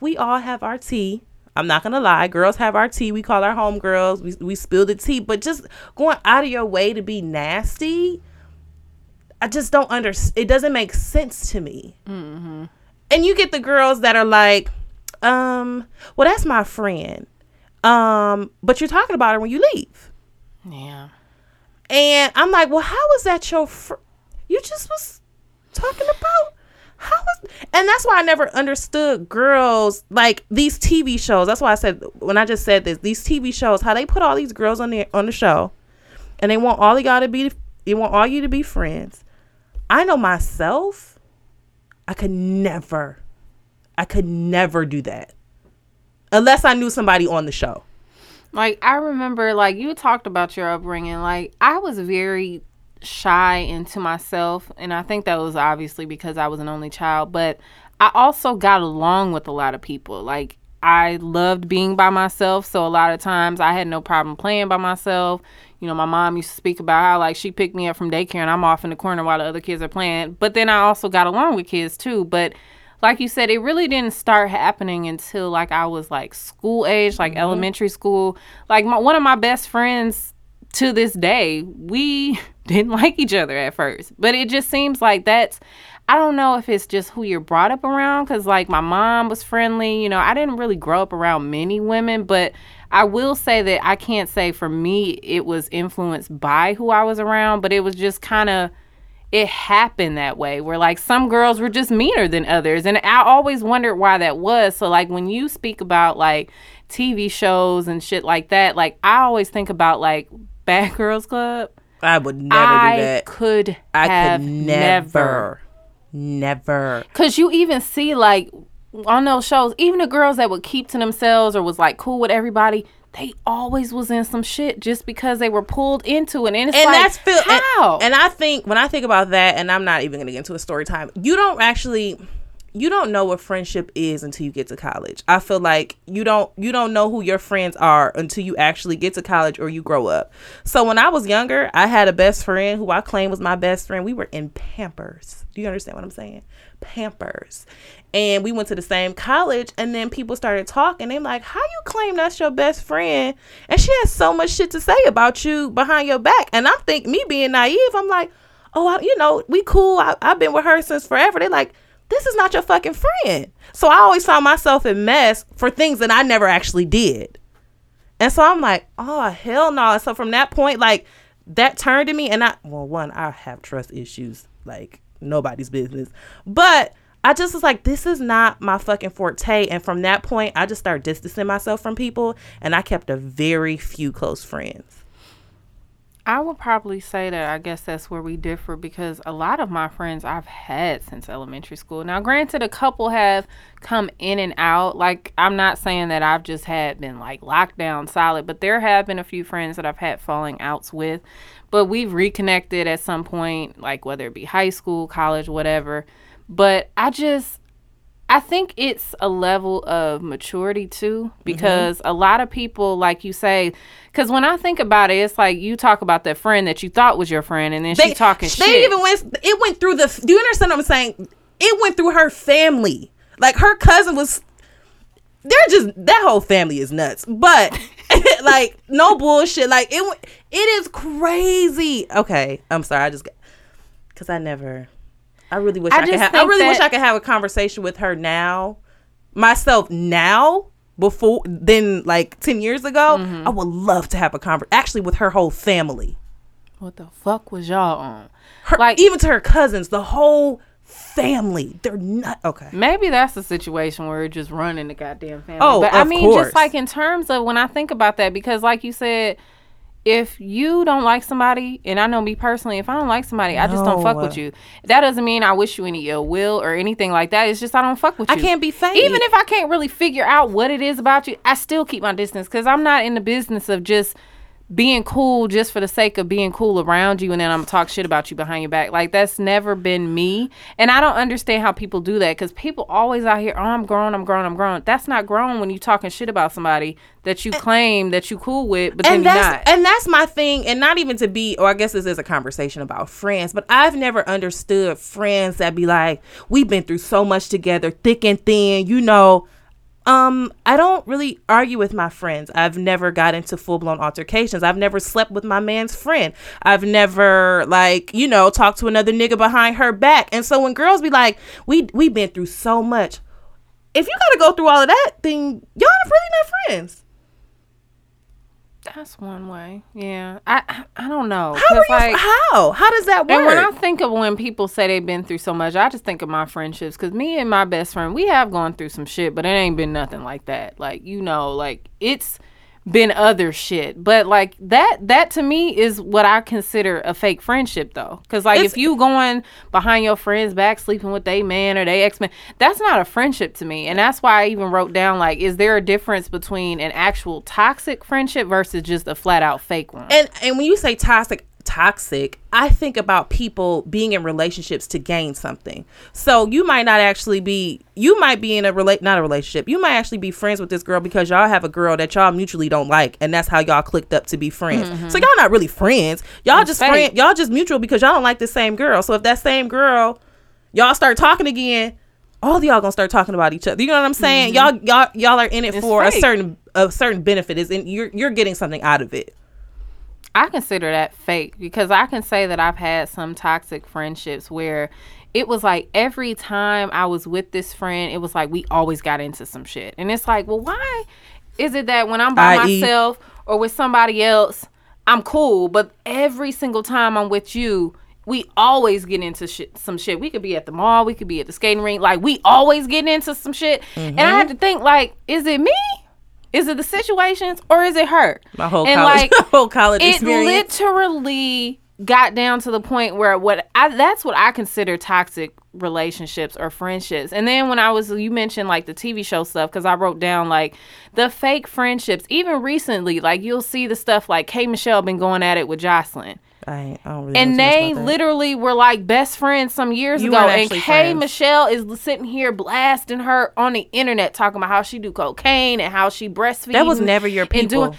we all have our tea. I'm not gonna lie, girls have our tea. We call our home girls. We we spill the tea, but just going out of your way to be nasty, I just don't under. It doesn't make sense to me. And you get the girls that are like, um, well, that's my friend. Um, but you're talking about her when you leave. Yeah. And I'm like, well, how is that your fr- you just was talking about how is and that's why I never understood girls like these TV shows. That's why I said when I just said this, these TV shows, how they put all these girls on the on the show and they want all of y'all to be they want all you to be friends. I know myself, I could never I could never do that. Unless I knew somebody on the show. Like I remember like you talked about your upbringing. Like I was very shy into myself and I think that was obviously because I was an only child, but I also got along with a lot of people. Like I loved being by myself. So a lot of times I had no problem playing by myself. You know, my mom used to speak about how like she picked me up from daycare and I'm off in the corner while the other kids are playing. But then I also got along with kids too. But like you said, it really didn't start happening until like I was like school age, like mm-hmm. elementary school. Like my, one of my best friends to this day, we didn't like each other at first. But it just seems like that's I don't know if it's just who you're brought up around cuz like my mom was friendly, you know, I didn't really grow up around many women, but I will say that I can't say for me it was influenced by who I was around, but it was just kind of it happened that way where like some girls were just meaner than others and I always wondered why that was. So like when you speak about like TV shows and shit like that, like I always think about like Bad Girls Club. I would never I do that. Could I could never, never, never. Cause you even see like on those shows, even the girls that would keep to themselves or was like cool with everybody, they always was in some shit just because they were pulled into it. And it's and like, that's feel, how? And, and I think when I think about that, and I'm not even gonna get into a story time, you don't actually you don't know what friendship is until you get to college. I feel like you don't you don't know who your friends are until you actually get to college or you grow up. So when I was younger, I had a best friend who I claim was my best friend. We were in Pampers. Do you understand what I'm saying? Pampers. And we went to the same college and then people started talking. They're like, How you claim that's your best friend? And she has so much shit to say about you behind your back. And I'm think me being naive, I'm like, Oh, I, you know, we cool. I, I've been with her since forever. They're like, this is not your fucking friend. So I always found myself in mess for things that I never actually did. And so I'm like, oh hell no. So from that point, like that turned to me and I well, one, I have trust issues, like nobody's business. But I just was like, this is not my fucking forte. And from that point, I just started distancing myself from people and I kept a very few close friends. I would probably say that I guess that's where we differ because a lot of my friends I've had since elementary school. Now, granted, a couple have come in and out. Like, I'm not saying that I've just had been like locked down solid, but there have been a few friends that I've had falling outs with. But we've reconnected at some point, like whether it be high school, college, whatever. But I just, I think it's a level of maturity too, mm-hmm. because mm-hmm. a lot of people, like you say, because when I think about it, it's like you talk about that friend that you thought was your friend, and then they, she talking shit they shit. even went. It went through the. Do you understand what I'm saying? It went through her family. Like her cousin was. They're just that whole family is nuts, but like no bullshit. Like it. It is crazy. Okay, I'm sorry. I just because I never I really wish I, I could have. I really wish I could have a conversation with her now, myself now before then like 10 years ago mm-hmm. i would love to have a conversation actually with her whole family what the fuck was y'all on her, like even to her cousins the whole family they're not okay maybe that's a situation where it's just running the goddamn family oh but i mean course. just like in terms of when i think about that because like you said if you don't like somebody, and I know me personally, if I don't like somebody, I just don't fuck with uh, you. That doesn't mean I wish you any ill will or anything like that. It's just I don't fuck with you. I can't be fake. Even if I can't really figure out what it is about you, I still keep my distance because I'm not in the business of just being cool just for the sake of being cool around you and then I'm talk shit about you behind your back. Like that's never been me. And I don't understand how people do that cuz people always out here, "Oh, I'm grown, I'm grown, I'm grown." That's not grown when you talking shit about somebody that you claim that you cool with, but then you're not. And that's my thing and not even to be or I guess this is a conversation about friends, but I've never understood friends that be like, "We've been through so much together, thick and thin, you know." Um, I don't really argue with my friends. I've never got into full blown altercations. I've never slept with my man's friend. I've never like, you know, talked to another nigga behind her back. And so when girls be like, We we've been through so much. If you gotta go through all of that, then y'all are really not friends. That's one way. Yeah. I I don't know. How are you, like, how? How does that work? And when I think of when people say they've been through so much, I just think of my friendships cuz me and my best friend, we have gone through some shit, but it ain't been nothing like that. Like, you know, like it's been other shit. But like that that to me is what I consider a fake friendship though. Cause like it's, if you going behind your friend's back sleeping with they man or they ex man, that's not a friendship to me. And that's why I even wrote down like, is there a difference between an actual toxic friendship versus just a flat out fake one? And and when you say toxic toxic, I think about people being in relationships to gain something. So you might not actually be you might be in a relate not a relationship. You might actually be friends with this girl because y'all have a girl that y'all mutually don't like and that's how y'all clicked up to be friends. Mm-hmm. So y'all not really friends. Y'all just fake. friend y'all just mutual because y'all don't like the same girl. So if that same girl y'all start talking again, all of y'all gonna start talking about each other. You know what I'm saying? Mm-hmm. Y'all y'all y'all are in it It's for a certain a certain benefit is and you're you're getting something out of it. I consider that fake because I can say that I've had some toxic friendships where it was like every time I was with this friend, it was like we always got into some shit. And it's like, well, why is it that when I'm by I.e. myself or with somebody else, I'm cool, but every single time I'm with you, we always get into shit, some shit. We could be at the mall, we could be at the skating rink, like we always get into some shit. And I had mm-hmm. to think, like, is it me? Is it the situations or is it her? My whole and college like whole college it experience. literally got down to the point where what I that's what I consider toxic relationships or friendships. And then when I was you mentioned like the TV show stuff cuz I wrote down like the fake friendships even recently like you'll see the stuff like K Michelle been going at it with Joseline. I, I don't really And they literally were like best friends some years You ago. And K friends. Michelle is sitting here blasting her on the internet, talking about how she do cocaine and how she breastfeeds. That was never your and doing- people.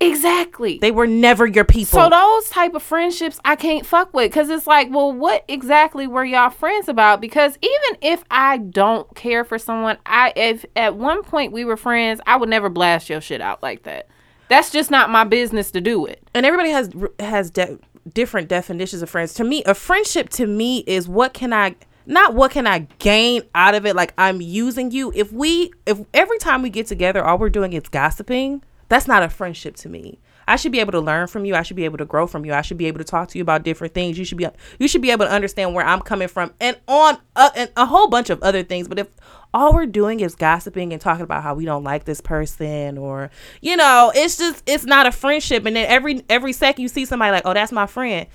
exactly. They were never your people. So those type of friendships I can't fuck with because it's like, well, what exactly were y'all friends about? Because even if I don't care for someone, I if at one point we were friends, I would never blast your shit out like that. That's just not my business to do it. and everybody has has de- different definitions of friends. To me, a friendship to me is what can I not what can I gain out of it like I'm using you. If we if every time we get together all we're doing is gossiping, that's not a friendship to me. I should be able to learn from you. I should be able to grow from you. I should be able to talk to you about different things. You should be you should be able to understand where I'm coming from and on a, and a whole bunch of other things. But if all we're doing is gossiping and talking about how we don't like this person or you know, it's just it's not a friendship. And then every every second you see somebody like, oh, that's my friend.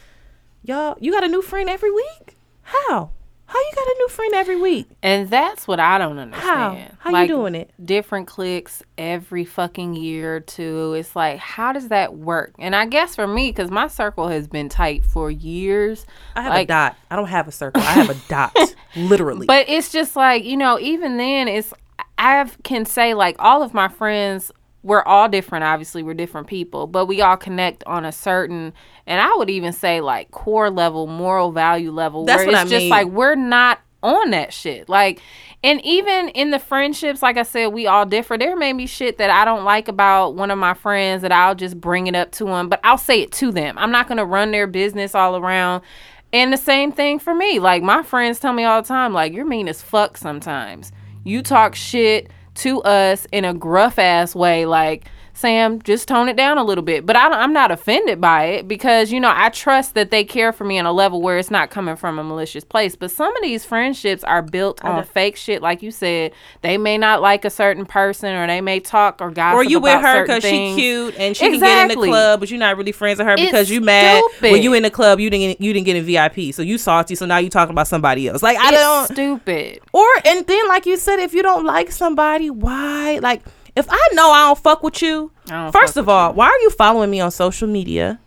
Y'all, you got a new friend every week? How? How you got a new friend every week? And that's what I don't understand. How How you doing it? Different clicks every fucking year or two. It's like, how does that work? And I guess for me, because my circle has been tight for years. I have like, a dot. I don't have a circle. I have a dot. Literally. But it's just like, you know, even then, it's, I can say, like, all of my friends, we're all different. Obviously, we're different people, but we all connect on a certain, and I would even say, like, core level, moral value level, That's where what it's I just mean. like, we're not on that shit. Like, and even in the friendships, like I said, we all differ. There may be shit that I don't like about one of my friends that I'll just bring it up to them, but I'll say it to them. I'm not going to run their business all around. And the same thing for me. Like, my friends tell me all the time, like, you're mean as fuck sometimes. You talk shit to us in a gruff ass way, like, Sam, just tone it down a little bit. But I, I'm not offended by it because, you know, I trust that they care for me on a level where it's not coming from a malicious place. But some of these friendships are built on fake shit, like you said. They may not like a certain person or they may talk or gossip or you with her because she cute and she can get in the club, but you're not really friends with her It's because you mad stupid. when you in the club. You didn't you didn't get in VIP, so you salty. So now you talking about somebody else. Like I It's don't. stupid. Or and then like you said, if you don't like somebody, why? Like if I know I don't fuck with you, first of all, why are you following me on social media?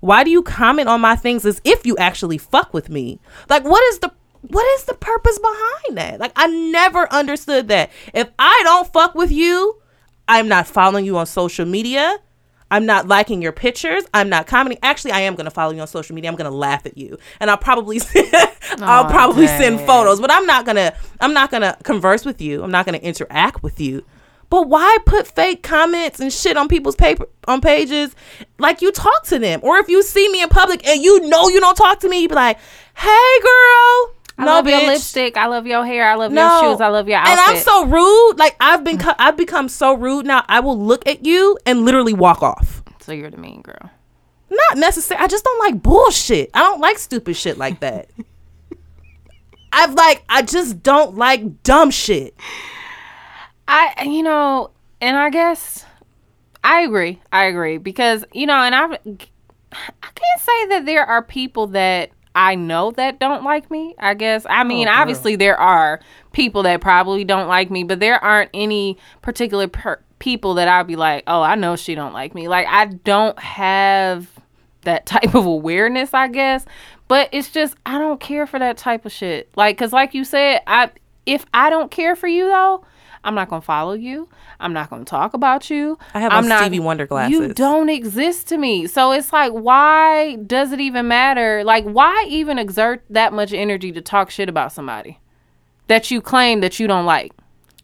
Why do you comment on my things as if you actually fuck with me? Like what is the what is the purpose behind that? Like I never understood that. If I don't fuck with you, I'm not following you on social media. I'm not liking your pictures. I'm not commenting. Actually, I am gonna follow you on social media. I'm gonna laugh at you, and I'll probably I'll probably send photos, but I'm not gonna I'm not gonna converse with you. I'm not gonna interact with you. But why put fake comments and shit on people's paper on pages like you talk to them? Or if you see me in public and you know you don't talk to me, you be like, "Hey, girl." I no, love your lipstick. I love your hair. I love No. your shoes. I love your outfit. And I'm so rude. Like I've been, cu- I've become so rude now. I will look at you and literally walk off. so you're the mean girl. Not necessary. I just don't like bullshit. I don't like stupid shit like that. I've like, I just don't like dumb shit. I, you know, and I guess I agree. I agree because you know, and I, I can't say that there are people that I know that don't like me. I guess I oh, mean, girl. obviously there are people that probably don't like me, but there aren't any particular per- people that I'd be like, oh, I know she don't like me. Like I don't have that type of awareness, I guess. But it's just I don't care for that type of shit. Like, cause like you said, I if I don't care for you though, I'm not gonna follow you. I'm not gonna talk about you. I have I'm not, Stevie Wonder glasses. You don't exist to me. So it's like, why does it even matter? Like, why even exert that much energy to talk shit about somebody that you claim that you don't like?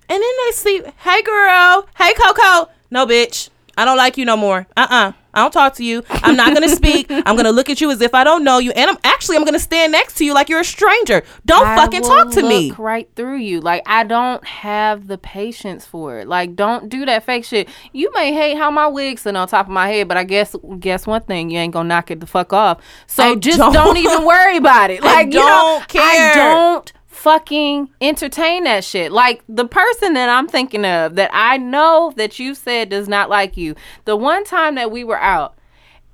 And then they see, hey girl, hey Coco. No, bitch. I don't like you no more. Uh uh I don't talk to you. I'm not gonna speak. I'm gonna look at you as if I don't know you. And I'm actually I'm gonna stand next to you like you're a stranger. Don't I fucking talk to me. right through you. Like I don't have the patience for it. Like don't do that fake shit. You may hate how my wig's sitting on top of my head, but I guess guess one thing, you ain't gonna knock it the fuck off. So I just don't- don't, even worry about it. I Like you know, don't care. I don't fucking entertain that shit. Like the person that I'm thinking of that I know that you said does not like you. The one time that we were out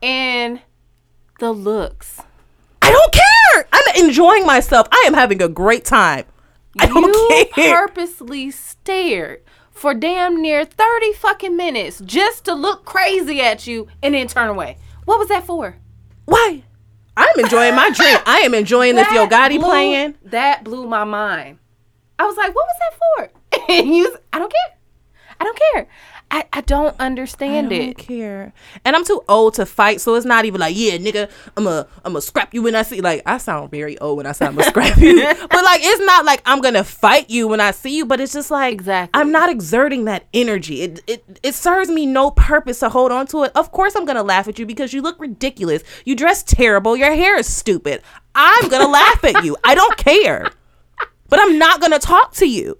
and the looks. I don't care. I'm enjoying myself. I am having a great time. I don't you care. purposely stared for damn near 30 fucking minutes just to look crazy at you and then turn away. What was that for? Why? I'm enjoying my drink. I am enjoying this Yo That Gotti blew- playing. That blew my mind. I was like, what was that for? And you, I don't care. I don't care. I, I don't understand it. I don't it. care. And I'm too old to fight, so it's not even like, yeah, nigga, I'm a I'm a scrap you when I see like I sound very old when I say I'm gonna scrap you. But like it's not like I'm gonna fight you when I see you, but it's just like Exactly. I'm not exerting that energy. It it it serves me no purpose to hold on to it. Of course I'm gonna laugh at you because you look ridiculous. You dress terrible, your hair is stupid. I'm gonna laugh at you. I don't care. But I'm not gonna talk to you.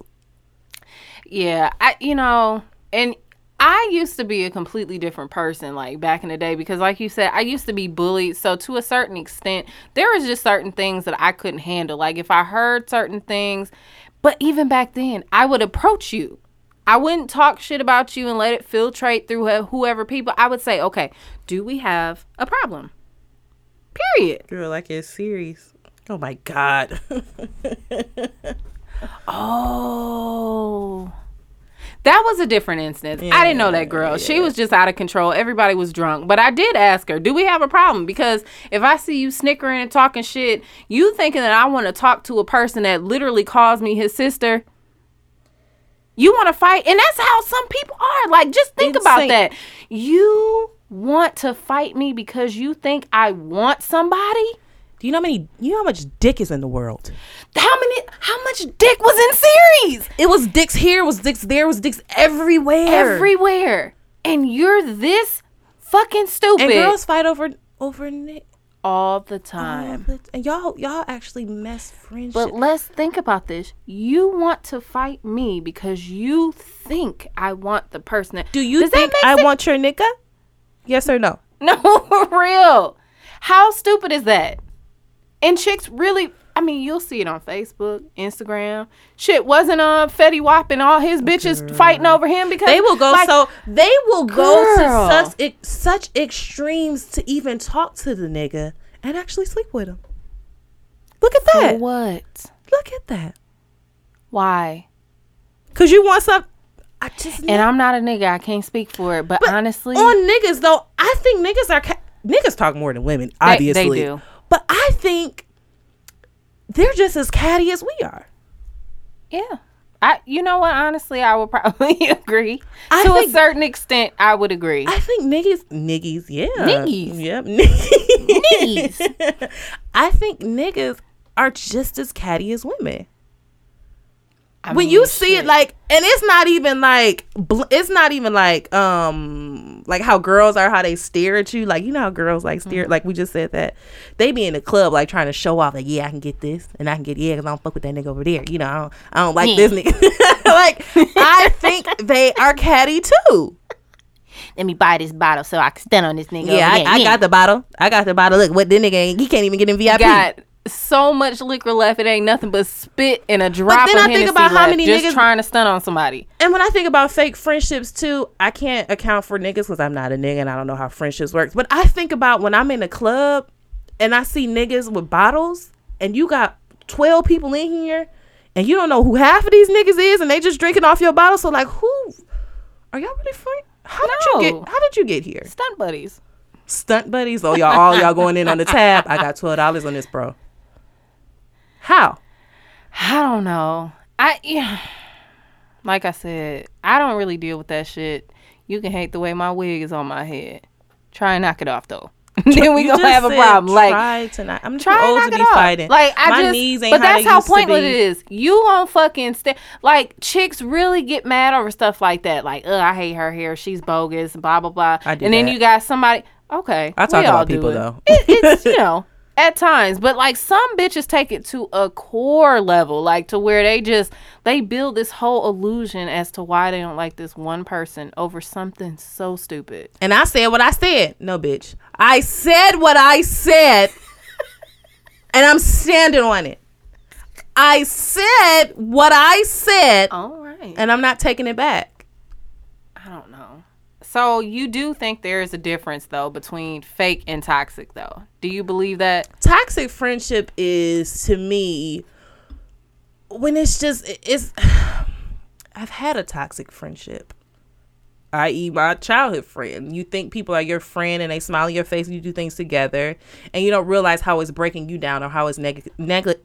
Yeah, I you know, and I used to be a completely different person like back in the day because like you said, I used to be bullied. So to a certain extent, there was just certain things that I couldn't handle. Like if I heard certain things, but even back then, I would approach you. I wouldn't talk shit about you and let it filtrate through wh- whoever people. I would say, "Okay, do we have a problem?" Period. Girl, like it's serious. Oh my god. Oh. That was a different instance. I didn't know that girl. She was just out of control. Everybody was drunk. But I did ask her, do we have a problem? Because if I see you snickering and talking shit, you thinking that I want to talk to a person that literally calls me his sister, you want to fight. And that's how some people are. Like, just think about that. You want to fight me because you think I want somebody? Do you know how many you know how much dick is in the world? How many, how much dick was in series? It was dicks here, was dicks there, was dicks everywhere. everywhere. And you're this fucking stupid and girls fight over over Nick. all the all time. the- And y'all y'all actually mess friendship. But let's think about this. You want to fight me because you think I want the person that Do you Does think I sense? want your nigga? Yes or no? No, for real. How stupid is that? And chicks really I mean, you'll see it on Facebook, Instagram. Shit, wasn't uh Fetty Wap and all his bitches fighting over him because They will go like, so they will go to such ex- such extremes to even talk to the nigga and actually sleep with him. Look at for that. what? Look at that. Why? Cause you want some. I just And I'm not a nigga. I can't speak for it. But, But honestly, on niggas though, I think niggas are ca- niggas talk more than women, They- obviously. they do. But I think they're just as catty as we are. Yeah. I you know what, honestly I would probably agree. I to think- a certain extent I would agree. I think niggas, niggas, yeah, Niggas. yep, Niggas. I think niggas are just as catty as women. I when mean, you see shit. it like and it's not even like it's not even like um like how girls are how they stare at you like you know how girls like stare Mm-hmm. like we just said that they be in the club like trying to show off like yeah I can get this and I can get yeah because I don't fuck with that nigga over there you know I don't, I don't like this nigga like I think they are catty too let me buy this bottle so I can stand on this nigga. yeah I. I got the bottle I got the bottle look what this nigga ain't he can't even get in VIP so much liquor left. It ain't nothing but spit and a drop then of I think Hennessy about how many just niggas- trying to stunt on somebody. And when I think about fake friendships too, I can't account for niggas because I'm not a nigga and I don't know how friendships works. But I think about when I'm in a club and I see niggas with bottles and you got 12 people in here and you don't know who half of these niggas is and they just drinking off your bottle. So like who are y'all really friends? How did you get how did you get here? Stunt buddies. Stunt buddies. Oh y'all, all y'all going in on the tab. I got twelve dollars on this, bro. How? I don't know. I yeah. Like I said, I don't really deal with that shit. You can hate the way my wig is on my head. Try and knock it off though. then we You gonna have a problem. Like try tonight. I'm too old to be off. fighting. Like I My just, knees ain't but how that's how pointless it is. You on fucking st- like chicks really get mad over stuff like that. Like, ugh, I hate her hair. She's bogus. Blah blah blah. I do and then you got somebody. Okay, I talk about people it. though. It, it's you know at times, but like some bitches take it to a core level, like to where they just they build this whole illusion as to why they don't like this one person over something so stupid. And I said what I said. No, bitch. I said what I said. and I'm standing on it. I said what I said. All right. And I'm not taking it back. I don't know. So you do think there is a difference though between fake and toxic though? Do you believe that? Toxic friendship is to me when it's just it's I've had a toxic friendship. i.e., my childhood friend. You think people are your friend and they smile in your face and you do things together, and you don't realize how it's breaking you down or how it's neg- neg-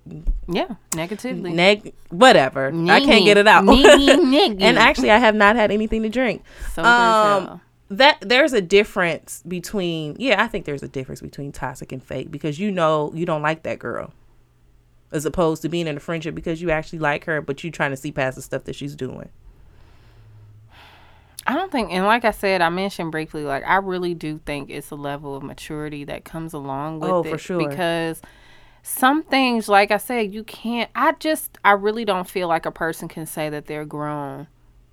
Yeah, negatively. neg whatever. I can't get it out. and and actually, I have not had anything to drink. So Um. That there's a difference between yeah, I think there's a difference between toxic and fake because you know you don't like that girl, as opposed to being in a friendship because you actually like her, but you're trying to see past the stuff that she's doing. I don't think, and like I said, I mentioned briefly, like I really do think it's a level of maturity that comes along with Oh, it. for sure. Because some things, like I said, you can't. I just, I really don't feel like a person can say that they're grown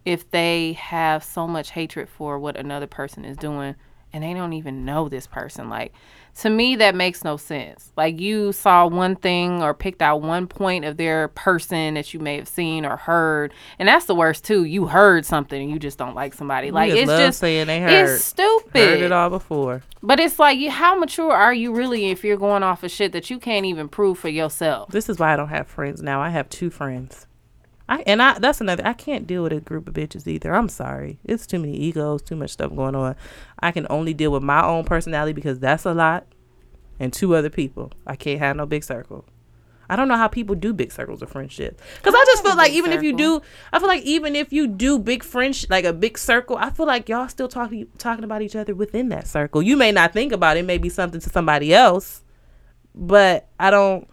if they have so much hatred for what another person is doing and they don't even know this person. Like, to me, that makes no sense. Like, you saw one thing or picked out one point of their person that you may have seen or heard, and that's the worst too. You heard something and you just don't like somebody. Like, just it's just saying they heard. it's stupid. Heard it all before. But it's like, how mature are you really if you're going off of shit that you can't even prove for yourself? This is why I don't have friends now. I have two friends. I and I that's another I can't deal with a group of bitches either. I'm sorry. It's too many egos, too much stuff going on. I can only deal with my own personality because that's a lot and two other people. I can't have no big circle. I don't know how people do big circles of friendship. Cuz I just feel like even if you do I feel like even if you do big friendship like a big circle, I feel like y'all still talking talking about each other within that circle. You may not think about it, it may be something to somebody else, but I don't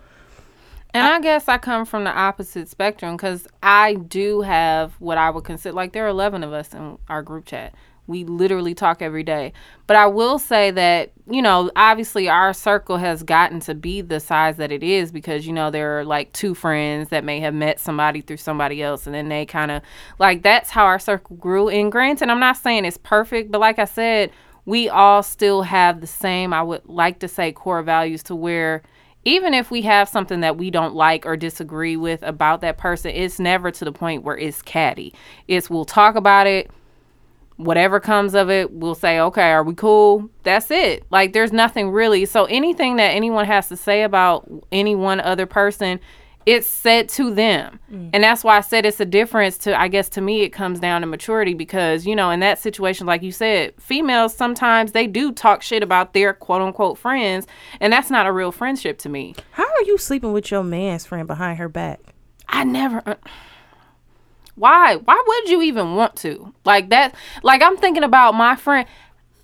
And I guess I come from the opposite spectrum because I do have what I would consider like there are 11 of us in our group chat. We literally talk every day. But I will say that, you know, obviously our circle has gotten to be the size that it is because, you know, there are like two friends that may have met somebody through somebody else. And then they kind of like that's how our circle grew. And granted, I'm not saying it's perfect, but like I said, we all still have the same, I would like to say, core values to where even if we have something that we don't like or disagree with about that person, it's never to the point where it's catty. It's we'll talk about it, whatever comes of it, we'll say, okay, are we cool? That's it. Like there's nothing really. So anything that anyone has to say about any one other person, it's said to them. And that's why I said it's a difference to I guess to me it comes down to maturity because, you know, in that situation like you said, females sometimes they do talk shit about their quote unquote friends, and that's not a real friendship to me. How are you sleeping with your man's friend behind her back? I never. uh, Why? Why would you even want to? Like that. Like I'm thinking about my friend,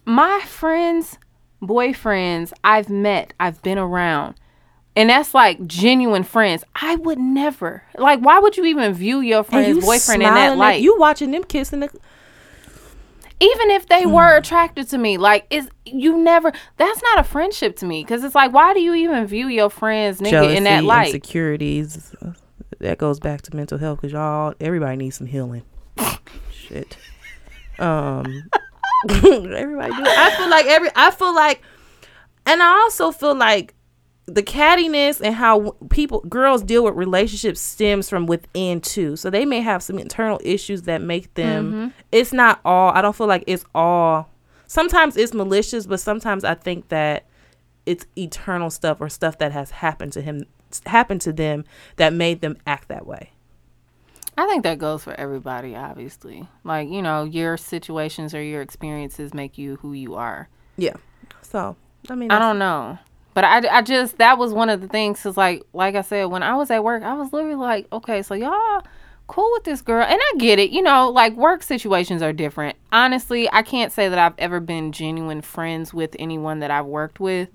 my friends, boyfriends. I've met. I've been around, and that's like genuine friends. I would never. Like, why would you even view your friend's boyfriend in that light? You watching them kissing the even if they were attracted to me like is you never that's not a friendship to me because it's like why do you even view your friends nigga jealousy, in that light insecurities. That goes back to mental health because y'all, everybody needs some healing. Shit. Um, everybody do. I feel like every. I feel like, and I also feel like the cattiness and how people girls deal with relationships stems from within too so they may have some internal issues that make them mm-hmm. it's not all i don't feel like it's all sometimes it's malicious but sometimes i think that it's eternal stuff or stuff that has happened to him happened to them that made them act that way I think that goes for everybody, obviously. Like, you know, your situations or your experiences make you who you are. yeah So I mean, I don't know. But I, I just that was one of the things cuz like like I said when I was at work I was literally like okay so y'all cool with this girl and I get it you know like work situations are different. Honestly, I can't say that I've ever been genuine friends with anyone that I've worked with.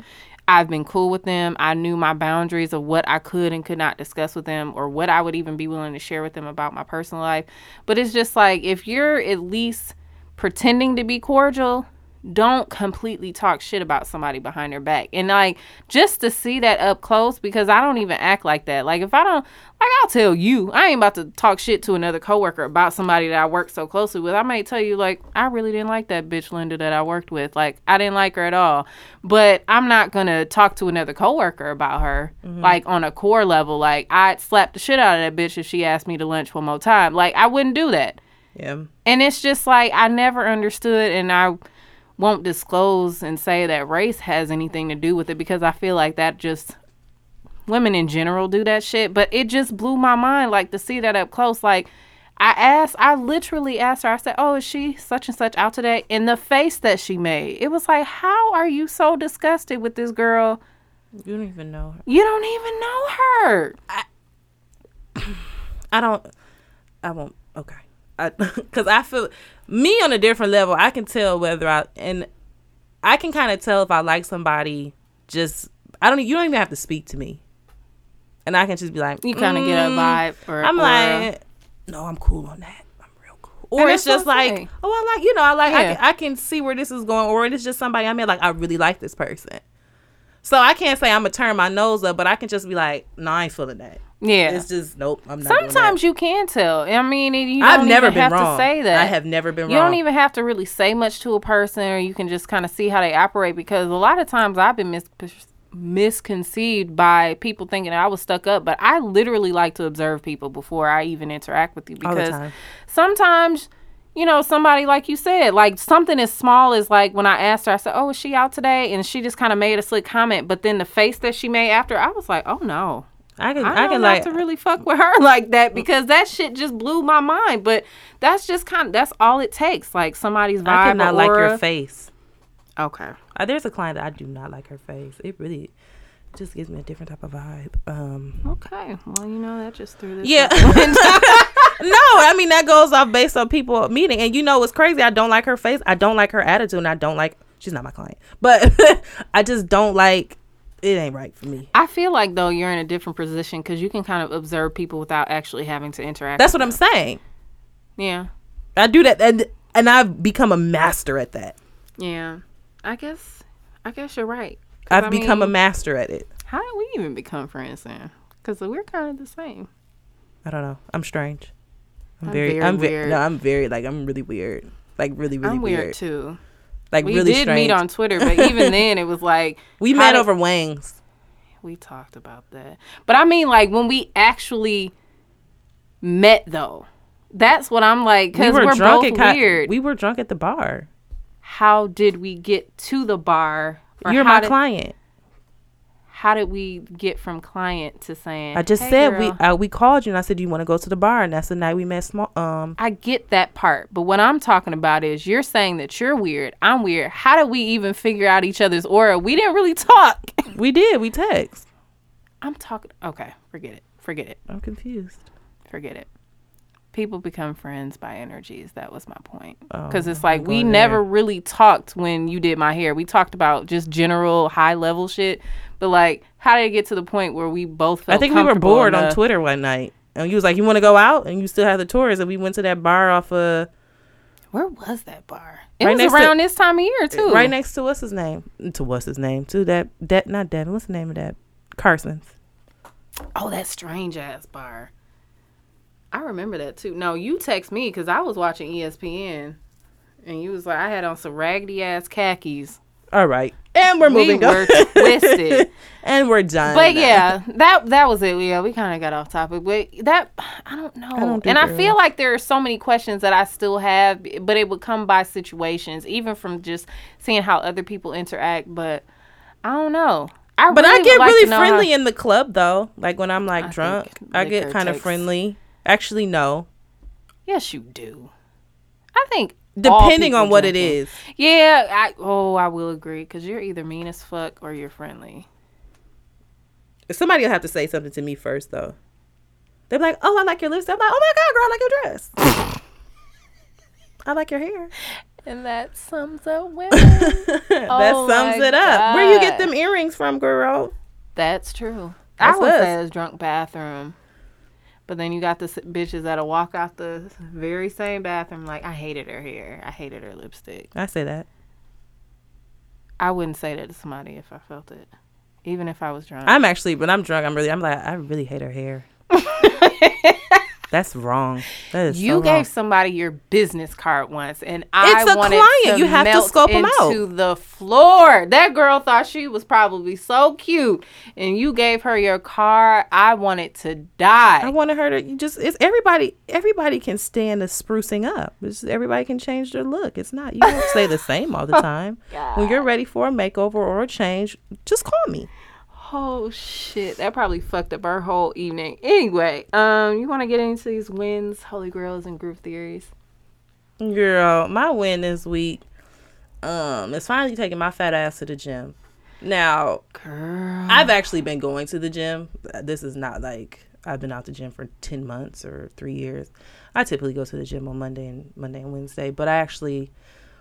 I've been cool with them. I knew my boundaries of what I could and could not discuss with them or what I would even be willing to share with them about my personal life. But it's just like if you're at least pretending to be cordial, don't completely talk shit about somebody behind their back. And like just to see that up close because I don't even act like that. Like if I don't like I'll tell you, I ain't about to talk shit to another coworker about somebody that I work so closely with. I might tell you like I really didn't like that bitch Linda that I worked with. Like I didn't like her at all. But I'm not going to talk to another coworker about her mm-hmm. like on a core level. Like I'd slap the shit out of that bitch if she asked me to lunch one more time. Like I wouldn't do that. yeah. And it's just like I never understood, and I won't disclose and say that race has anything to do with it because I feel like that just women in general do that shit. But it just blew my mind, like to see that up close. Like I asked, I literally asked her. I said, "Oh, is she such and such out today?" And the face that she made, it was like, "How are you so disgusted with this girl? You don't even know her. You don't even know her." I don't. I won't. Okay. I because I feel me on a different level. I can tell whether I and I can kind of tell if I like somebody. Just I don't. You don't even have to speak to me, and I can just be like, You kind of get a "Mm." vibe. Or, I'm or- like, no, I'm cool on that. I'm real cool. Or it's just like, saying. oh, I like, you know, I like, I, Yeah. can, I can see where this is going. Or it's just somebody I mean, like, I really like this person. So I can't say I'm gonna turn my nose up, but I can just be like, no, I ain't feeling that. Yeah. It's just nope. I'm not. Sometimes you can tell. I mean, you I've never even been have wrong. to say that. I have never been You wrong. don't even have to really say much to a person, or you can just kind of see how they operate. Because a lot of times I've been mis- misconceived by people thinking I was stuck up, but I literally like to observe people before I even interact with you. Because time. sometimes, you know, somebody like you said, like something as small as like when I asked her, I said, "Oh, is she out today?" And she just kind of made a slick comment, but then the face that she made after, I was like, "Oh no." I can. I, I, can like. to really fuck with her like that because that shit just blew my mind. But that's just kind of that's all it takes. Like somebody's vibe. I cannot like your face. Okay. Uh, there's a client that I do not like her face. It really just gives me a different type of vibe. Um. Okay. Well, you know that just threw this. Yeah. out the window. no, I mean that goes off based on people meeting. And you know what's crazy? I don't like her face. I don't like her attitude. And I don't like. She's not my client, but I just don't like. It ain't right for me. I feel like though you're in a different position because you can kind of observe people without actually having to interact. That's what I'm saying. Yeah. I do that, and and I've become a master at that. Yeah. I guess. I guess you're right. I've I become a master at it. How did we even become friends then? Because we're kind of the same. I don't know. I'm strange. I'm, I'm very, very I'm very, weird. no, I'm very like I'm really weird. Like really, really I'm weird, weird. too. Like really. We really did strange. meet on Twitter, but even then it was like we met did- over wings. We talked about that. But I mean, like, when we actually met, though, that's what I'm like, because we are both at weird. We were drunk at the bar. how did we get to the bar? You're my did, client. How did we get from client to saying, I just "Hey, said girl." we uh, we called you and I said, "Do you want to go to the bar?" And that's the night we met. Small. Um, I get that part, but what I'm talking about is you're saying that you're weird, I'm weird. How did we even figure out each other's aura? We didn't really talk. we did. We text. I'm talking. Okay, forget it. Forget it. I'm confused. forget it. People become friends by energies. That was my point. Oh, Because it's like we never there. really talked when you did my hair. We talked about just general high level shit. But like, how did it get to the point where we both felt I think we were comfortable bored on Twitter one night, and you was like, "You want to go out?" And you still have the tours, and we went to that bar off of Where was that bar? It Right was next to- around this time of year too. right next to what's his name? To what's his name? To that that not Devin. What's the name of that? Carson's. Oh, that strange ass bar. I remember that too. No, you text me because I was watching ESPN, and you was like, I had on some raggedy ass khakis. All right, and we're moving we on. were twisted. and we're done. But yeah, that that was it. Yeah, we kind of got off topic, but that I don't know. don't do and I feel like there are so many questions that I still have, but it would come by situations, even from just seeing how other people interact. But I don't know. I But really I get like really to know how- friendly in the club though. Like when I'm like I drunk, I get kind of friendly. Actually, no. yes, you do. I think Depending on what it drinking. is. Yeah, I oh I will agree because you're either mean as fuck or you're friendly. Somebody will have to say something to me first, though. They're like, "Oh, I like your lipstick." I'm like, "Oh my god, girl, I like your dress. I like your hair." And that sums up women. that Oh sums it up. Where you get them earrings from, girl? That's true. That's I would us. say it's drunk bathroom. But then you got the bitches that'll walk out the very same bathroom like, I hated her hair. I hated her lipstick. I say that. I wouldn't say that to somebody if I felt it. Even if I was drunk. I'm actually, when I'm drunk, I'm really, I'm like, I really hate her hair. That's wrong. That you so gave wrong. somebody your business card once, and I It's a wanted client. to You have to melt scope 'em out. into the floor. That girl thought she was probably so cute, and you gave her your card. I wanted to die. I wanted her to just. It's everybody. Everybody can stand the sprucing up. It's, everybody can change their look. It's not. You don't stay the same all the oh, time. when you're ready for a makeover or a change, just call me. Oh shit, that probably fucked up our whole evening. Anyway, um, you want to get into these wins, holy grails, and group theories? Girl, my win this week um is finally taking my fat ass to the gym. Now, Girl, I've actually been going to the gym. This is not like I've been out the gym for 10 months or 3 years. I typically go to the gym on Monday and Monday and Wednesday, but I actually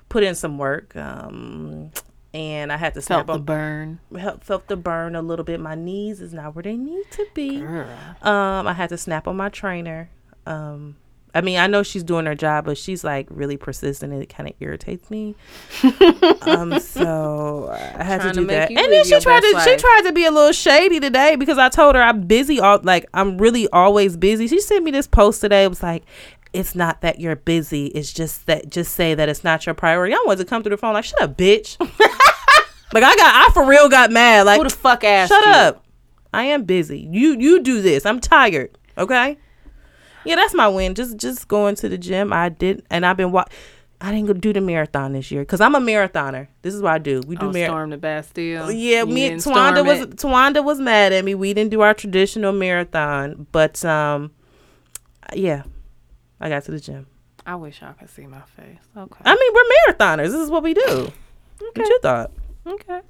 put in some work um and I had to snap felt the up burn. help felt the burn a little bit. My knees is not where they need to be. Girl. Um, I had to snap on my trainer. Um, I mean, I know she's doing her job, but she's like really persistent, and it kind of irritates me. um, so I had to to do make that. And then she tried to best she tried to be a little shady today because I told her I'm busy. All like I'm really always busy. She sent me this post today. It was like. It's not that you're busy. It's just that just say that it's not your priority. I wanted to come through the phone like, shut up, bitch. like I got I for real got mad. Like Who the fuck asked Shut you? up. I am busy. You you do this. I'm tired. Okay. Yeah, that's my win. Just just going to the gym. I did, and I've been wa- I didn't go do the marathon this year because I'm a marathoner. This is what I do. We do Oh, marathon. storm the Bastille. Yeah, You me and Twanda was it. Twanda was mad at me. We didn't do our traditional marathon, but um, yeah, I got to the gym. I wish y'all could see my face. Okay. I mean, we're marathoners. This is what we do. okay. What you thought? Okay.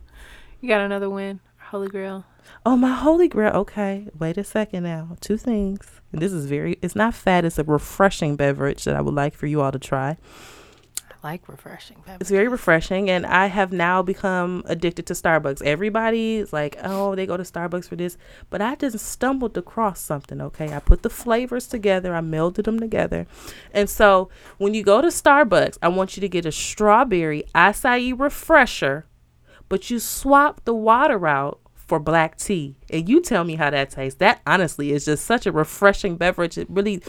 You got another win, Holy Grail. Oh, my holy grail. Okay, wait a second now. Two things. And this is very, it's not fat, it's a refreshing beverage that I would like for you all to try. Like refreshing. It's very refreshing, and I have now become addicted to Starbucks. Everybody is like, oh, they go to Starbucks for this. But I just stumbled across something, okay? I put the flavors together, I melded them together. And so when you go to Starbucks, I want you to get a strawberry acai refresher, but you swap the water out for black tea. And you tell me how that tastes. That honestly is just such a refreshing beverage. It really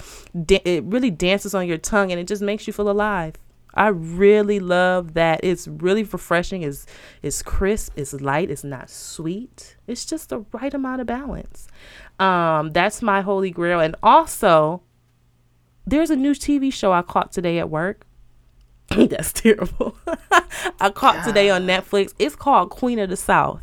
da- it really dances on your tongue and it just makes you feel alive. I really love that. It's really refreshing. It's it's crisp. It's light. It's not sweet. It's just the right amount of balance. Um, that's my holy grail. And also, there's a new TV show I caught today at work. that's terrible. I caught today on Netflix. It's called Queen of the South.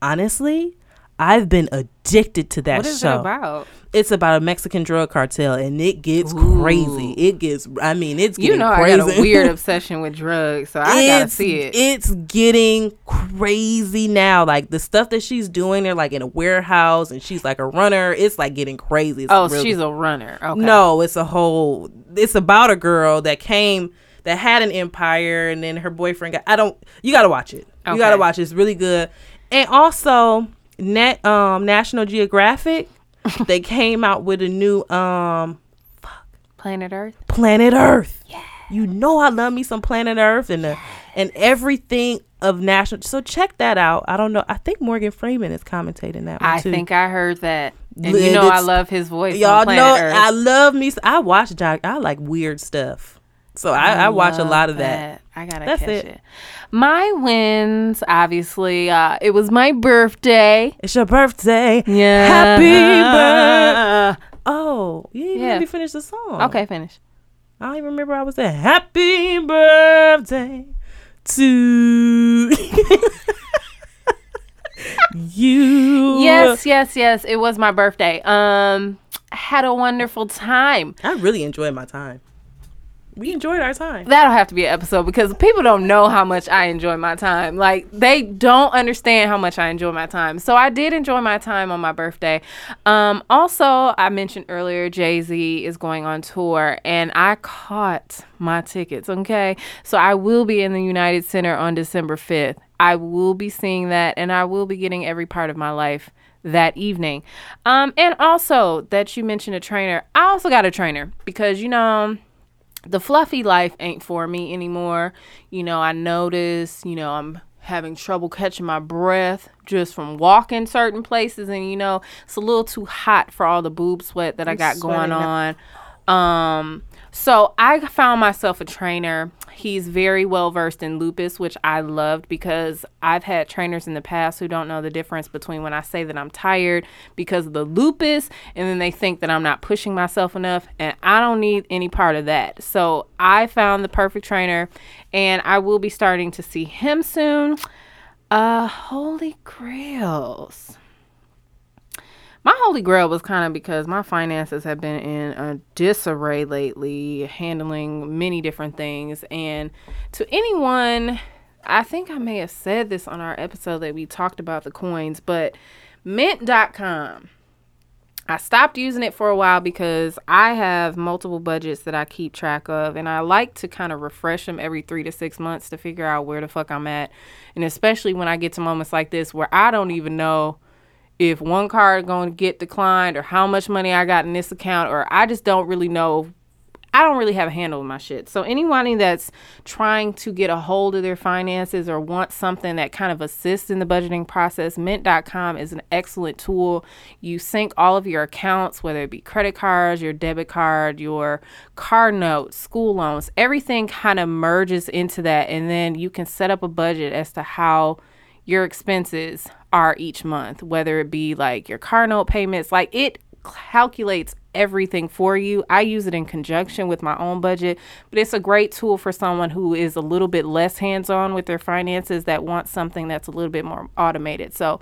Honestly, I've been addicted to that show. What is show it about? it's about a Mexican drug cartel and it gets Ooh. crazy. It gets I mean it's You getting know crazy. I got a weird obsession with drugs, so I gotta see it. It's getting crazy now. Like the stuff that she's doing, they're like in a warehouse and she's like a runner. It's like getting crazy. It's oh, real- she's a runner. Okay. no, it's a whole. It's about a girl that came that had an empire, and then her boyfriend got. I don't. You got to watch it. You got to watch it. It's really good. And also, net um National Geographic, they came out with a new um fuck. Planet Earth. Planet Earth. Yeah. You know I love me some Planet Earth and the, and everything of national. So check that out. I don't know. I think Morgan Freeman is commentating that one I too. think I heard that, and Li- you know I love his voice. Y'all on Planet know Earth. I love me. I watch. I like weird stuff. So I, I, watch a lot of that. I gotta That's catch it. it. My wins, obviously, uh, it was my birthday. It's your birthday. Yeah. Happy birthday. Oh, you didn't Yeah. me finish the song. Okay, finish. I don't even remember I was there. Happy birthday to you. Yes, yes, yes. It was my birthday. Um, had a wonderful time. I really enjoyed my time. We enjoyed our time. That'll have to be an episode because people don't know how much I enjoy my time. Like they don't understand how much I enjoy my time. So I did enjoy my time on my birthday. Um, also, I mentioned earlier Jay Z is going on tour, and I caught my tickets. Okay, so I will be in the United Center on December fifth. I will be seeing that, and I will be getting every part of my life that evening. Um, and also that you mentioned a trainer. I also got a trainer because you know the fluffy life ain't for me anymore. You know, I notice, you know, I'm having trouble catching my breath just from walking certain places and you know, it's a little too hot for all the boob sweat that I got going on. Um so I found myself a trainer. He's very well versed in lupus, which I loved because I've had trainers in the past who don't know the difference between when I say that I'm tired because of the lupus and then they think that I'm not pushing myself enough. And I don't need any part of that. So I found the perfect trainer and I will be starting to see him soon. Uh, Holy Grails my holy grail was kind of because my finances have been in a disarray lately, handling many different things. And to anyone, I think I may have said this on our episode that we talked about the coins, but mint.com. I stopped using it for a while because I have multiple budgets that I keep track of, and I like to kind of refresh them every three to six months to figure out where the fuck I'm at. And especially when I get to moments like this where I don't even know if one card going to get declined or how much money I got in this account or I just don't really know I don't really have a handle on my shit. So anyone that's trying to get a hold of their finances or want something that kind of assists in the budgeting process, mint.com is an excellent tool. You sync all of your accounts, whether it be credit cards, your debit card, your car notes, school loans, everything kind of merges into that and then you can set up a budget as to how your expenses are each month, whether it be like your car note payments, like it calculates everything for you. I use it in conjunction with my own budget, but it's a great tool for someone who is a little bit less hands on with their finances that wants something that's a little bit more automated. So,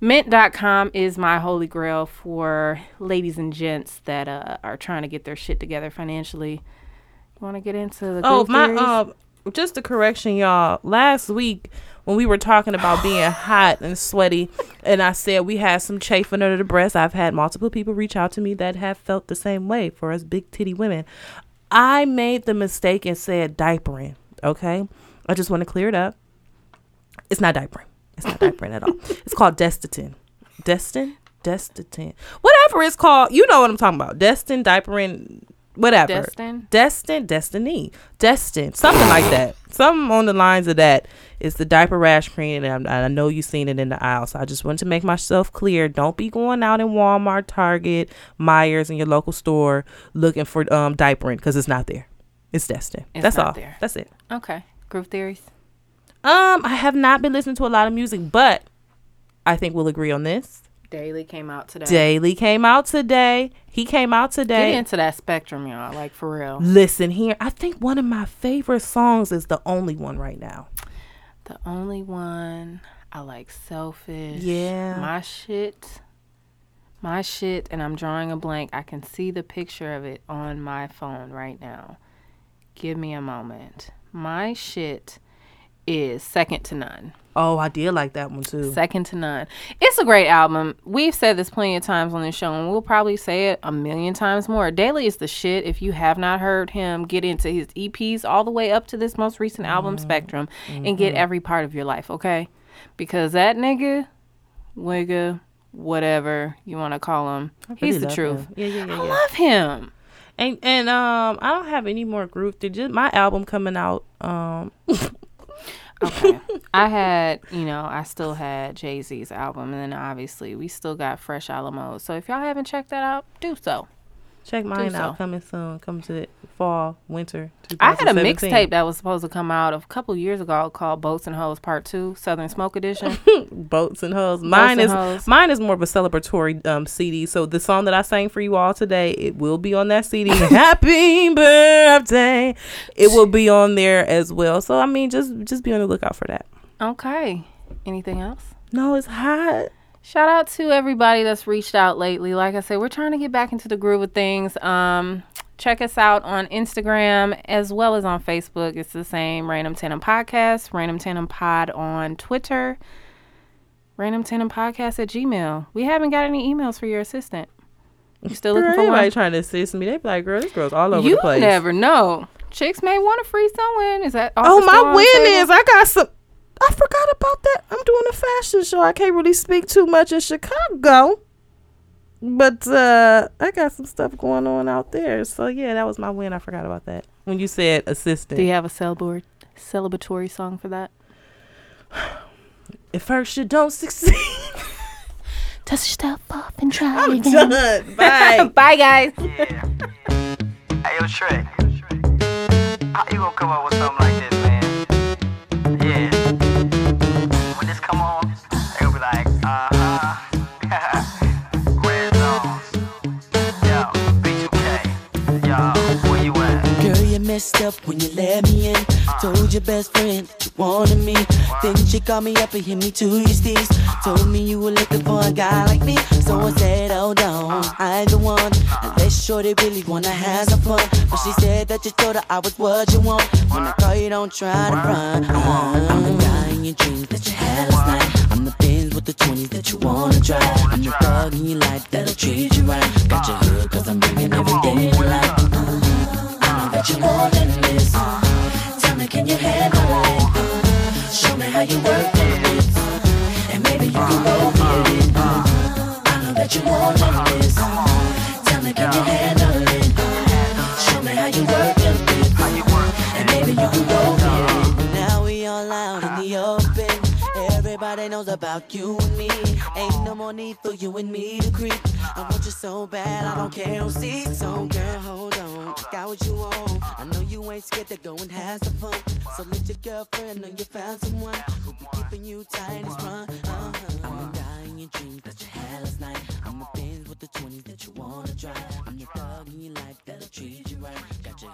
mint.com is my holy grail for ladies and gents that uh, are trying to get their shit together financially. You want to get into the Oh, my um just a correction y'all. Last week when we were talking about being hot and sweaty, and I said we had some chafing under the breast. I've had multiple people reach out to me that have felt the same way for us big titty women. I made the mistake and said diapering. Okay, I just want to clear it up. It's not diapering. It's not diapering at all. It's called Destatin. Destin, Destatin, whatever it's called. You know what I'm talking about. Destin, diapering, whatever. Destin? Destin, destiny, destin, something like that. Something on the lines of that. It's the diaper rash cream, and I, I know you've seen it in the aisle. So I just want to make myself clear. Don't be going out in Walmart, Target, Meijers, and your local store looking for um diapering because it's not there. It's destin. It's That's all. there. That's it. Okay. Groove theories. Um, I have not been listening to a lot of music, but I think we'll agree on this. Daley came out today. Daley came out today. He came out today. Get into that spectrum, y'all. Like for real. Listen here. I think one of my favorite songs is the only one right now. The only one I like selfish. Yeah. My shit. My shit, and I'm drawing a blank. I can see the picture of it on my phone right now. Give me a moment. My shit is second to none. Oh, I did like that one too. Second to none. It's a great album. We've said this plenty of times on the show, and we'll probably say it a million times more. Daley is the shit. If you have not heard him get into his EPs all the way up to this most recent album, Spectrum, and get every part of your life, okay? Because that nigga, wigga, whatever you want to call him, really he's the truth. Yeah, yeah, yeah, I love him. And and um, I don't have any more group. Did just my album coming out? Um, Okay. I had, you know, I still had Jay Z's album, and then obviously we still got Fresh Alamo. So if y'all haven't checked that out, do so. Check mine so. out. Coming soon. Coming to the fall, winter. I had a 2017. mixtape that was supposed to come out a couple years ago called Boats and Hoes Part Two, Southern Smoke Edition. Boats and hoes. Mine and is Hoes. mine is more of a celebratory um CD. So the song that I sang for you all today, it will be on that CD. Happy birthday. It will be on there as well. So I mean, just just be on the lookout for that. okay. Anything else? No, it's hot. Shout out to everybody that's reached out lately. Like I said, we're trying to get back into the groove of things. Um, Check us out on Instagram as well as on Facebook. It's the same Random Tandem Podcast, Random Tandem Pod on Twitter, Random Tandem Podcast at Gmail. We haven't got any emails for your assistant. You still looking Girl, for anybody one? trying to assist me? They be like, girl, this girl's all over You the place. never know. Chicks may want a free sewing. Is that Oh, my on the win is I got some. I forgot about that. I'm doing a fashion show. I can't really speak too much in Chicago, but uh I got some stuff going on out there. So yeah, that was my win. I forgot about that when you said assistant. Do you have a celebratory celebratory song for that? If first you don't succeed, Dust yourself off and try I'm done. Bye. Bye, guys. Yeah. Hey, yo, Trey. How you gonna come up with something like this, man? Messed up when you let me in. Told your best friend that you wanted me. Then she called me up and hit me to your steez. Told me you were looking for a guy like me. So I said, oh, hold on, I the one. Unless shorty really wanna have some fun. But she said that you told her I was what you want. When I call you, don't try to run. I'm the guy in your dreams that you had last night. I'm the Benz with the 20s that you wanna drive. I'm the thug in your life that'll treat you right. Got your hood cause I'm bringing every day to life. Tell me, can you handle it? Show me how you work it. And maybe you can. I know that you're more than this. Tell me, can you handle it? Everybody knows about you and me. Ain't no more need for you and me to creep. I want you so bad, I don't care who sees. So girl, hold on, got what you want. I know you ain't scared to go and have some fun. So let your girlfriend know you found someone who be keeping you tight and strong. Uh-huh. I'm dying your dreams that you had last night. I'm the Benz with the 20 that you wanna drive. I'm the thug in your life that'll treat you right. Got your